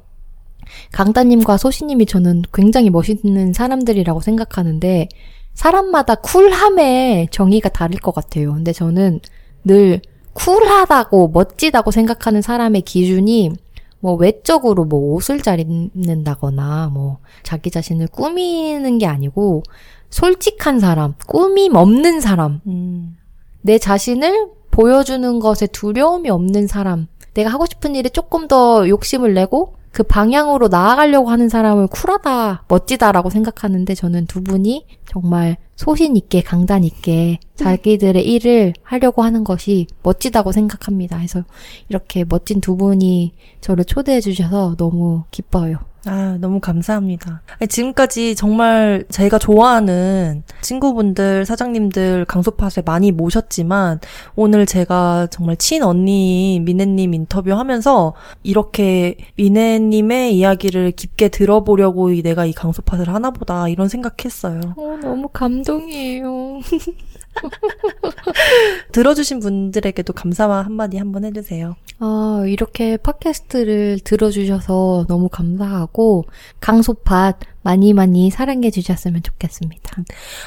강단님과 소신님이 저는 굉장히 멋있는 사람들이라고 생각하는데 사람마다 쿨함의 정의가 다를 것 같아요. 근데 저는 늘 쿨하다고 멋지다고 생각하는 사람의 기준이 뭐 외적으로 뭐 옷을 잘 입는다거나 뭐 자기 자신을 꾸미는 게 아니고 솔직한 사람, 꾸밈 없는 사람, 음. 내 자신을 보여주는 것에 두려움이 없는 사람, 내가 하고 싶은 일에 조금 더 욕심을 내고 그 방향으로 나아가려고 하는 사람을 쿨하다, 멋지다라고 생각하는데 저는 두 분이 정말 소신 있게, 강단 있게 자기들의 일을 하려고 하는 것이 멋지다고 생각합니다. 그래서 이렇게 멋진 두 분이 저를 초대해 주셔서 너무 기뻐요. 아, 너무 감사합니다. 지금까지 정말 제가 좋아하는 친구분들, 사장님들 강소팟에 많이 모셨지만 오늘 제가 정말 친언니 미네님 인터뷰하면서 이렇게 미네님의 이야기를 깊게 들어보려고 내가 이 강소팟을 하나보다 이런 생각했어요. 어, 너무 감동이에요. 들어주신 분들에게도 감사와 한마디 한번 해주세요. 아, 이렇게 팟캐스트를 들어주셔서 너무 감사하고, 강소팟 많이 많이 사랑해 주셨으면 좋겠습니다.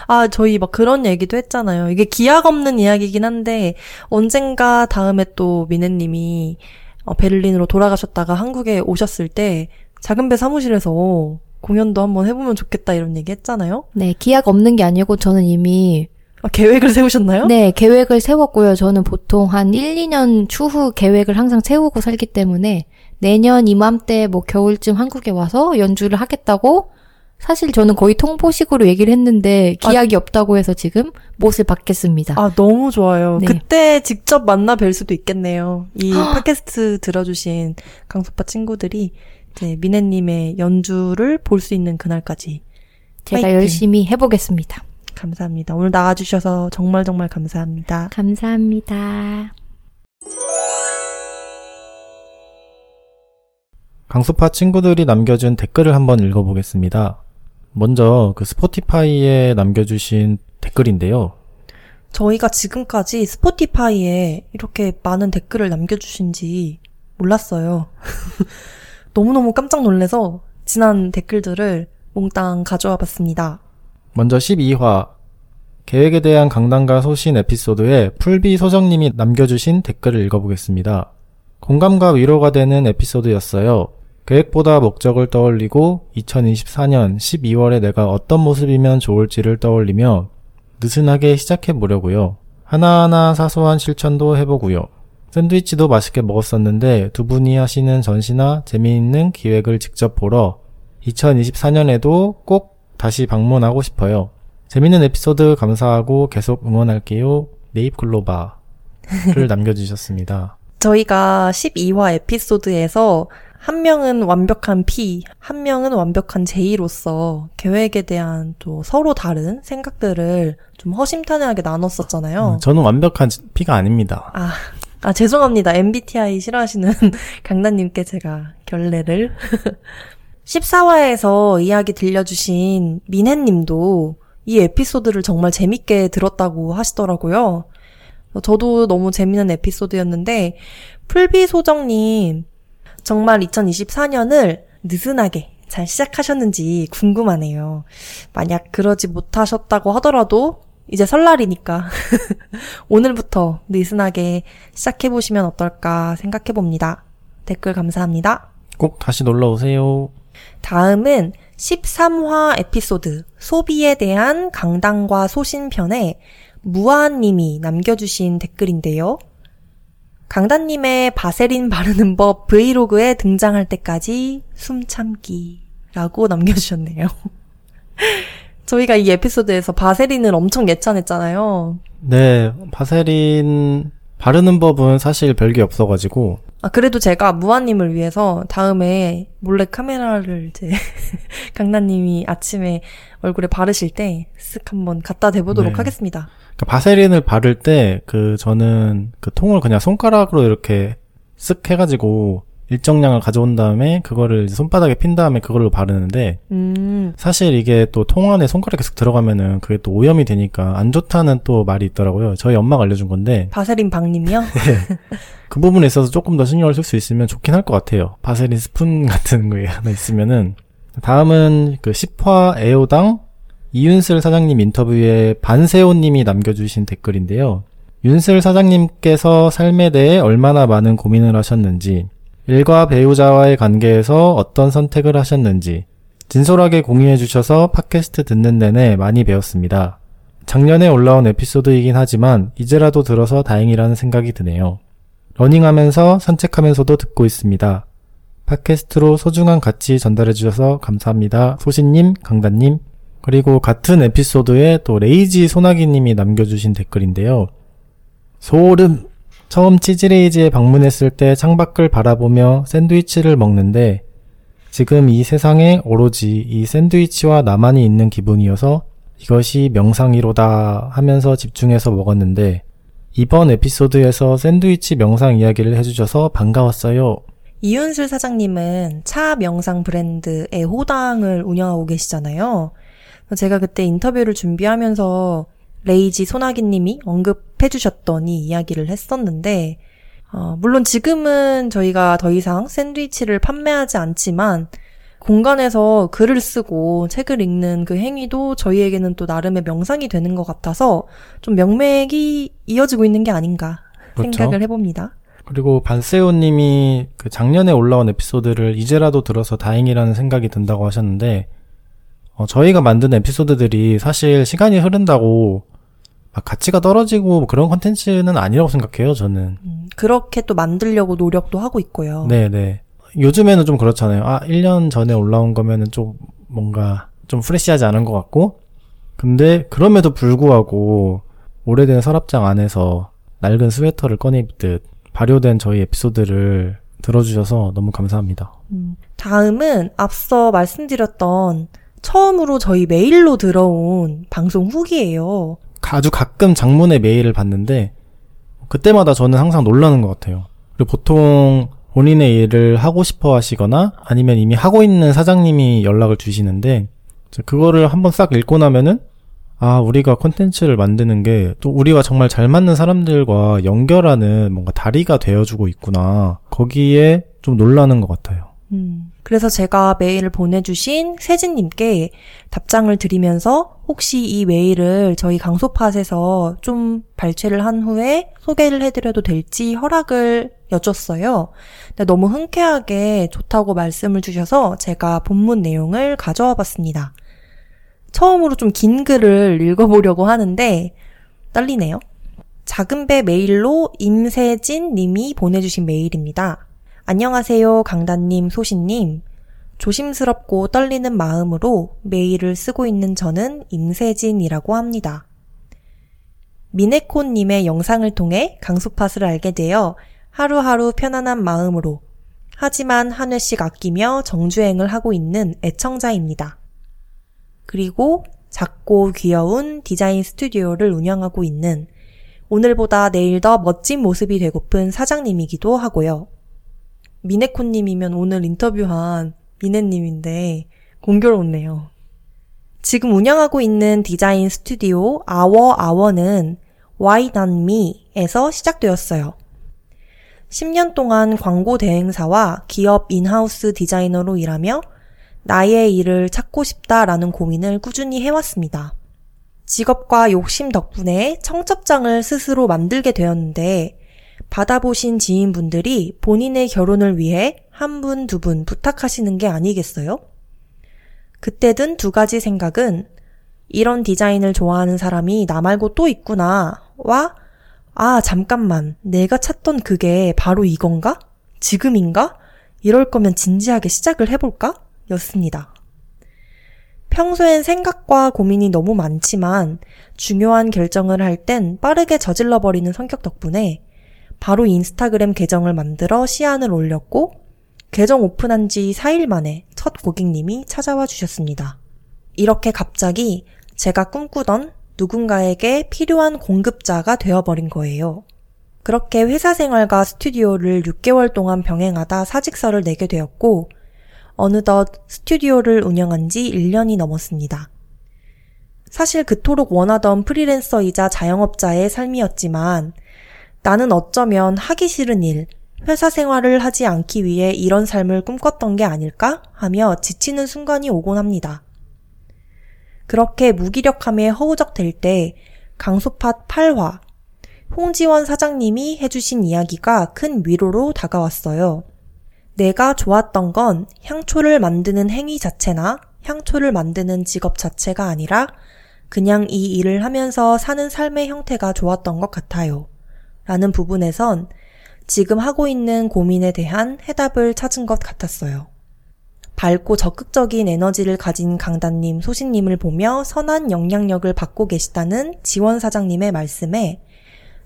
아, 저희 막 그런 얘기도 했잖아요. 이게 기약 없는 이야기긴 한데, 언젠가 다음에 또 미네님이 어, 베를린으로 돌아가셨다가 한국에 오셨을 때, 작은 배 사무실에서 공연도 한번 해보면 좋겠다 이런 얘기 했잖아요. 네, 기약 없는 게 아니고 저는 이미 아, 계획을 세우셨나요? 네, 계획을 세웠고요. 저는 보통 한 1, 2년 추후 계획을 항상 세우고 살기 때문에 내년 이맘때 뭐 겨울쯤 한국에 와서 연주를 하겠다고 사실 저는 거의 통보식으로 얘기를 했는데 기약이 없다고 해서 지금 못을 받겠습니다. 아, 너무 좋아요. 네. 그때 직접 만나 뵐 수도 있겠네요. 이 팟캐스트 들어주신 강소파 친구들이 이제 미네님의 연주를 볼 수 있는 그날까지 제가 파이팅. 열심히 해보겠습니다. 감사합니다. 오늘 나와주셔서 정말 정말 감사합니다. 감사합니다. 강수파 친구들이 남겨준 댓글을 한번 읽어보겠습니다. 먼저 그 스포티파이에 남겨주신 댓글인데요. 저희가 지금까지 스포티파이에 이렇게 많은 댓글을 남겨주신지 몰랐어요. 너무너무 깜짝 놀래서 지난 댓글들을 몽땅 가져와 봤습니다. 먼저 12화 계획에 대한 강단과 소신 에피소드에 풀비 소정님이 남겨주신 댓글을 읽어보겠습니다. 공감과 위로가 되는 에피소드였어요. 계획보다 목적을 떠올리고 2024년 12월에 내가 어떤 모습이면 좋을지를 떠올리며 느슨하게 시작해 보려고요. 하나하나 사소한 실천도 해보고요. 샌드위치도 맛있게 먹었었는데 두 분이 하시는 전시나 재미있는 기획을 직접 보러 2024년에도 꼭 다시 방문하고 싶어요. 재밌는 에피소드 감사하고 계속 응원할게요. 네잎글로바를 남겨주셨습니다. 저희가 12화 에피소드에서 한 명은 완벽한 P, 한 명은 완벽한 J로서 계획에 대한 또 서로 다른 생각들을 좀 허심탄회하게 나눴었잖아요. 음, 저는 완벽한 P가 아닙니다. 아, 아, 죄송합니다. MBTI 싫어하시는 강단님께 제가 결례를. 14화에서 이야기 들려주신 민혜님도 이 에피소드를 정말 재밌게 들었다고 하시더라고요. 저도 너무 재밌는 에피소드였는데, 풀비소정님, 정말 2024년을 느슨하게 잘 시작하셨는지 궁금하네요. 만약 그러지 못하셨다고 하더라도 이제 설날이니까 오늘부터 느슨하게 시작해보시면 어떨까 생각해봅니다. 댓글 감사합니다. 꼭 다시 놀러 오세요. 다음은 13화 에피소드 소비에 대한 강당과 소신편에 무아님이 남겨주신 댓글인데요. 강단님의 바세린 바르는 법 브이로그에 등장할 때까지 숨 참기라고 남겨주셨네요. 저희가 이 에피소드에서 바세린을 엄청 예찬했잖아요. 네, 바세린 바르는 법은 사실 별게 없어가지고 아, 그래도 제가 무아님을 위해서 다음에 몰래 카메라를 이제 강단님이 아침에 얼굴에 바르실 때 쓱 한번 갖다 대보도록 네. 하겠습니다. 그러니까 바세린을 바를 때 그 저는 그 통을 그냥 손가락으로 이렇게 쓱 해가지고 일정량을 가져온 다음에 그거를 손바닥에 핀 다음에 그걸로 바르는데 음, 사실 이게 또 통 안에 손가락 계속 들어가면은 그게 또 오염이 되니까 안 좋다는 또 말이 있더라고요. 저희 엄마가 알려준 건데 바세린 박님이요? 그 부분에 있어서 조금 더 신경을 쓸 수 있으면 좋긴 할 것 같아요. 바세린 스푼 같은 거 하나 있으면은 다음은 그 10화 애호당 이윤슬 사장님 인터뷰에 반세호님이 남겨주신 댓글인데요. 윤슬 사장님께서 삶에 대해 얼마나 많은 고민을 하셨는지, 일과 배우자와의 관계에서 어떤 선택을 하셨는지, 진솔하게 공유해 주셔서 팟캐스트 듣는 내내 많이 배웠습니다. 작년에 올라온 에피소드이긴 하지만 이제라도 들어서 다행이라는 생각이 드네요. 러닝하면서 산책하면서도 듣고 있습니다. 팟캐스트로 소중한 가치 전달해 주셔서 감사합니다. 소신님, 강단님, 그리고 같은 에피소드에 또 레이지 소나기님이 남겨주신 댓글인데요. 소름! 처음 치즈레이지에 방문했을 때 창밖을 바라보며 샌드위치를 먹는데 지금 이 세상에 오로지 이 샌드위치와 나만이 있는 기분이어서 이것이 명상이로다 하면서 집중해서 먹었는데 이번 에피소드에서 샌드위치 명상 이야기를 해주셔서 반가웠어요. 이윤슬 사장님은 차 명상 브랜드 애호당을 운영하고 계시잖아요. 제가 그때 인터뷰를 준비하면서 레이지 소나기님이 언급 해주셨더니 이야기를 했었는데, 어, 물론 지금은 저희가 더 이상 샌드위치를 판매하지 않지만, 공간에서 글을 쓰고 책을 읽는 그 행위도 저희에게는 또 나름의 명상이 되는 것 같아서 좀 명맥이 이어지고 있는 게 아닌가 그렇죠. 생각을 해봅니다. 그리고 반세호님이 그 작년에 올라온 에피소드를 이제라도 들어서 다행이라는 생각이 든다고 하셨는데, 어, 저희가 만든 에피소드들이 사실 시간이 흐른다고 막 가치가 떨어지고 뭐 그런 컨텐츠는 아니라고 생각해요, 저는. 음, 그렇게 또 만들려고 노력도 하고 있고요. 네네. 요즘에는 좀 그렇잖아요. 아, 1년 전에 올라온 거면은 좀 뭔가 좀 프레시하지 않은 것 같고, 근데 그럼에도 불구하고 오래된 서랍장 안에서 낡은 스웨터를 꺼내 입듯 발효된 저희 에피소드를 들어주셔서 너무 감사합니다. 음, 다음은 앞서 말씀드렸던 처음으로 저희 메일로 들어온 방송 후기예요. 아주 가끔 장문의 메일을 받는데 그때마다 저는 항상 놀라는 것 같아요. 그리고 보통 본인의 일을 하고 싶어 하시거나 아니면 이미 하고 있는 사장님이 연락을 주시는데 그거를 한번 싹 읽고 나면은 아, 우리가 콘텐츠를 만드는 게 또 우리와 정말 잘 맞는 사람들과 연결하는 뭔가 다리가 되어주고 있구나. 거기에 좀 놀라는 것 같아요. 음, 그래서 제가 메일을 보내주신 세진님께 답장을 드리면서 혹시 이 메일을 저희 강소팟에서 좀 발췌를 한 후에 소개를 해드려도 될지 허락을 여쭸어요. 근데 너무 흔쾌하게 좋다고 말씀을 주셔서 제가 본문 내용을 가져와 봤습니다. 처음으로 좀 긴 글을 읽어보려고 하는데 떨리네요. 작은 배 메일로 임세진 님이 보내주신 메일입니다. 안녕하세요, 강단님, 소신님. 조심스럽고 떨리는 마음으로 메일을 쓰고 있는 저는 임세진이라고 합니다. 미네코님의 영상을 통해 강수팟을 알게 되어 하루하루 편안한 마음으로 하지만 한 회씩 아끼며 정주행을 하고 있는 애청자입니다. 그리고 작고 귀여운 디자인 스튜디오를 운영하고 있는 오늘보다 내일 더 멋진 모습이 되고픈 사장님이기도 하고요. 미네코님이면 오늘 인터뷰한 미네님인데 공교롭네요. 지금 운영하고 있는 디자인 스튜디오 아워아워는 Why Not Me에서 시작되었어요. 10년 동안 광고 대행사와 기업 인하우스 디자이너로 일하며 나의 일을 찾고 싶다라는 고민을 꾸준히 해왔습니다. 직업과 욕심 덕분에 청첩장을 스스로 만들게 되었는데 받아보신 지인분들이 본인의 결혼을 위해 한 분, 두 분 부탁하시는 게 아니겠어요? 그때 든 두 가지 생각은 이런 디자인을 좋아하는 사람이 나 말고 또 있구나. 와, 아, 잠깐만. 내가 찾던 그게 바로 이건가? 지금인가? 이럴 거면 진지하게 시작을 해볼까? 였습니다. 평소엔 생각과 고민이 너무 많지만 중요한 결정을 할 땐 빠르게 저질러버리는 성격 덕분에 바로 인스타그램 계정을 만들어 시안을 올렸고 계정 오픈한 지 4일 만에 첫 고객님이 찾아와 주셨습니다. 이렇게 갑자기 제가 꿈꾸던 누군가에게 필요한 공급자가 되어버린 거예요. 그렇게 회사 생활과 스튜디오를 6개월 동안 병행하다 사직서를 내게 되었고, 어느덧 스튜디오를 운영한 지 1년이 넘었습니다. 사실 그토록 원하던 프리랜서이자 자영업자의 삶이었지만, 나는 어쩌면 하기 싫은 일, 회사 생활을 하지 않기 위해 이런 삶을 꿈꿨던 게 아닐까 하며 지치는 순간이 오곤 합니다. 그렇게 무기력함에 허우적될 때 강소팟 8화 홍지원 사장님이 해주신 이야기가 큰 위로로 다가왔어요. 내가 좋았던 건 향초를 만드는 행위 자체나 향초를 만드는 직업 자체가 아니라 그냥 이 일을 하면서 사는 삶의 형태가 좋았던 것 같아요. 라는 부분에선 지금 하고 있는 고민에 대한 해답을 찾은 것 같았어요. 밝고 적극적인 에너지를 가진 강단님, 소신님을 보며 선한 영향력을 받고 계시다는 지원 사장님의 말씀에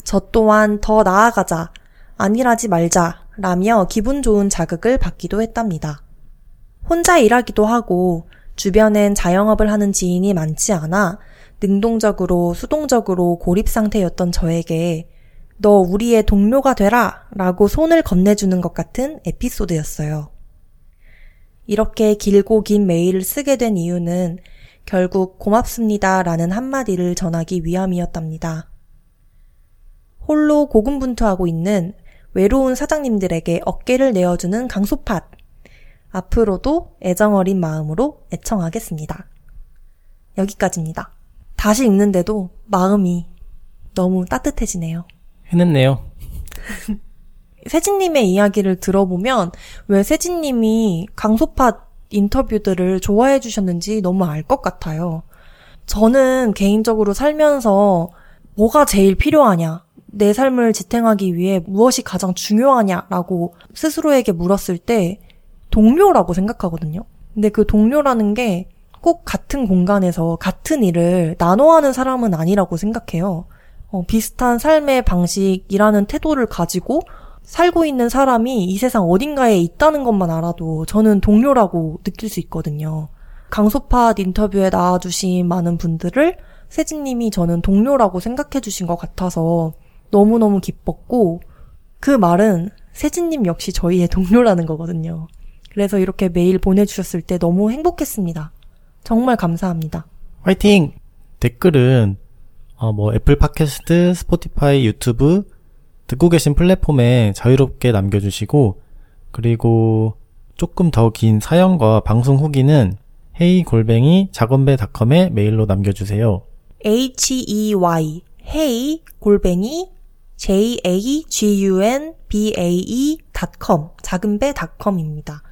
저 또한 더 나아가자, 안일하지 말자, 라며 기분 좋은 자극을 받기도 했답니다. 혼자 일하기도 하고 주변엔 자영업을 하는 지인이 많지 않아 능동적으로 수동적으로 고립 상태였던 저에게 너 우리의 동료가 되라 라고 손을 건네주는 것 같은 에피소드였어요. 이렇게 길고 긴 메일을 쓰게 된 이유는 결국 고맙습니다 라는 한마디를 전하기 위함이었답니다. 홀로 고군분투하고 있는 외로운 사장님들에게 어깨를 내어주는 강소팟. 앞으로도 애정어린 마음으로 애청하겠습니다. 여기까지입니다. 다시 읽는데도 마음이 너무 따뜻해지네요. 해냈네요. 세진님의 이야기를 들어보면 왜 세진님이 강소팟 인터뷰들을 좋아해 주셨는지 너무 알 것 같아요. 저는 개인적으로 살면서 뭐가 제일 필요하냐, 내 삶을 지탱하기 위해 무엇이 가장 중요하냐라고 스스로에게 물었을 때 동료라고 생각하거든요. 근데 그 동료라는 게 꼭 같은 공간에서 같은 일을 나눠 하는 사람은 아니라고 생각해요. 어, 비슷한 삶의 방식이라는 태도를 가지고 살고 있는 사람이 이 세상 어딘가에 있다는 것만 알아도 저는 동료라고 느낄 수 있거든요. 강소팟 인터뷰에 나와주신 많은 분들을 세진님이 저는 동료라고 생각해 주신 것 같아서 너무너무 기뻤고 그 말은 세진님 역시 저희의 동료라는 거거든요. 그래서 이렇게 메일 보내주셨을 때 너무 행복했습니다. 정말 감사합니다. 화이팅! 댓글은 어, 뭐 애플 팟캐스트, 스포티파이, 유튜브 듣고 계신 플랫폼에 자유롭게 남겨주시고 그리고 조금 더 긴 사연과 방송 후기는 hey 골뱅이 작은배닷컴에 메일로 남겨주세요. H-E-Y hey 골뱅이 J-A-G-U-N-B-A-E.com 작은배.com입니다.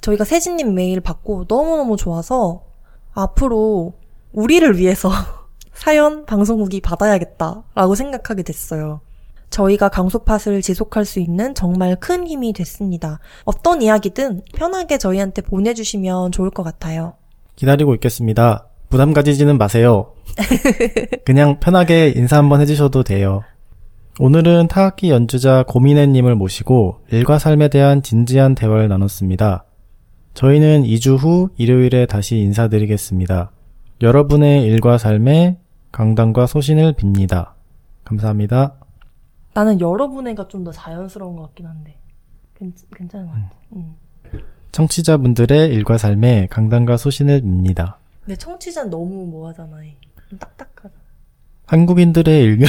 저희가 세진님 메일 받고 너무너무 좋아서 앞으로 우리를 위해서 사연 방송 후기 받아야겠다라고 생각하게 됐어요. 저희가 강소팟을 지속할 수 있는 정말 큰 힘이 됐습니다. 어떤 이야기든 편하게 저희한테 보내주시면 좋을 것 같아요. 기다리고 있겠습니다. 부담 가지지는 마세요. 그냥 편하게 인사 한번 해주셔도 돼요. 오늘은 타악기 연주자 고민혜님을 모시고 일과 삶에 대한 진지한 대화를 나눴습니다. 저희는 2주 후 일요일에 다시 인사드리겠습니다. 여러분의 일과 삶에 강단과 소신을 빕니다. 감사합니다. 나는 여러분의가 좀 더 자연스러운 것 같긴 한데. 괜, 괜찮은 것 같아. 음. 청취자분들의 일과 삶에 강단과 소신을 빕니다. 근데 청취자는 너무 뭐하잖아. 딱딱하다. 한국인들의 일,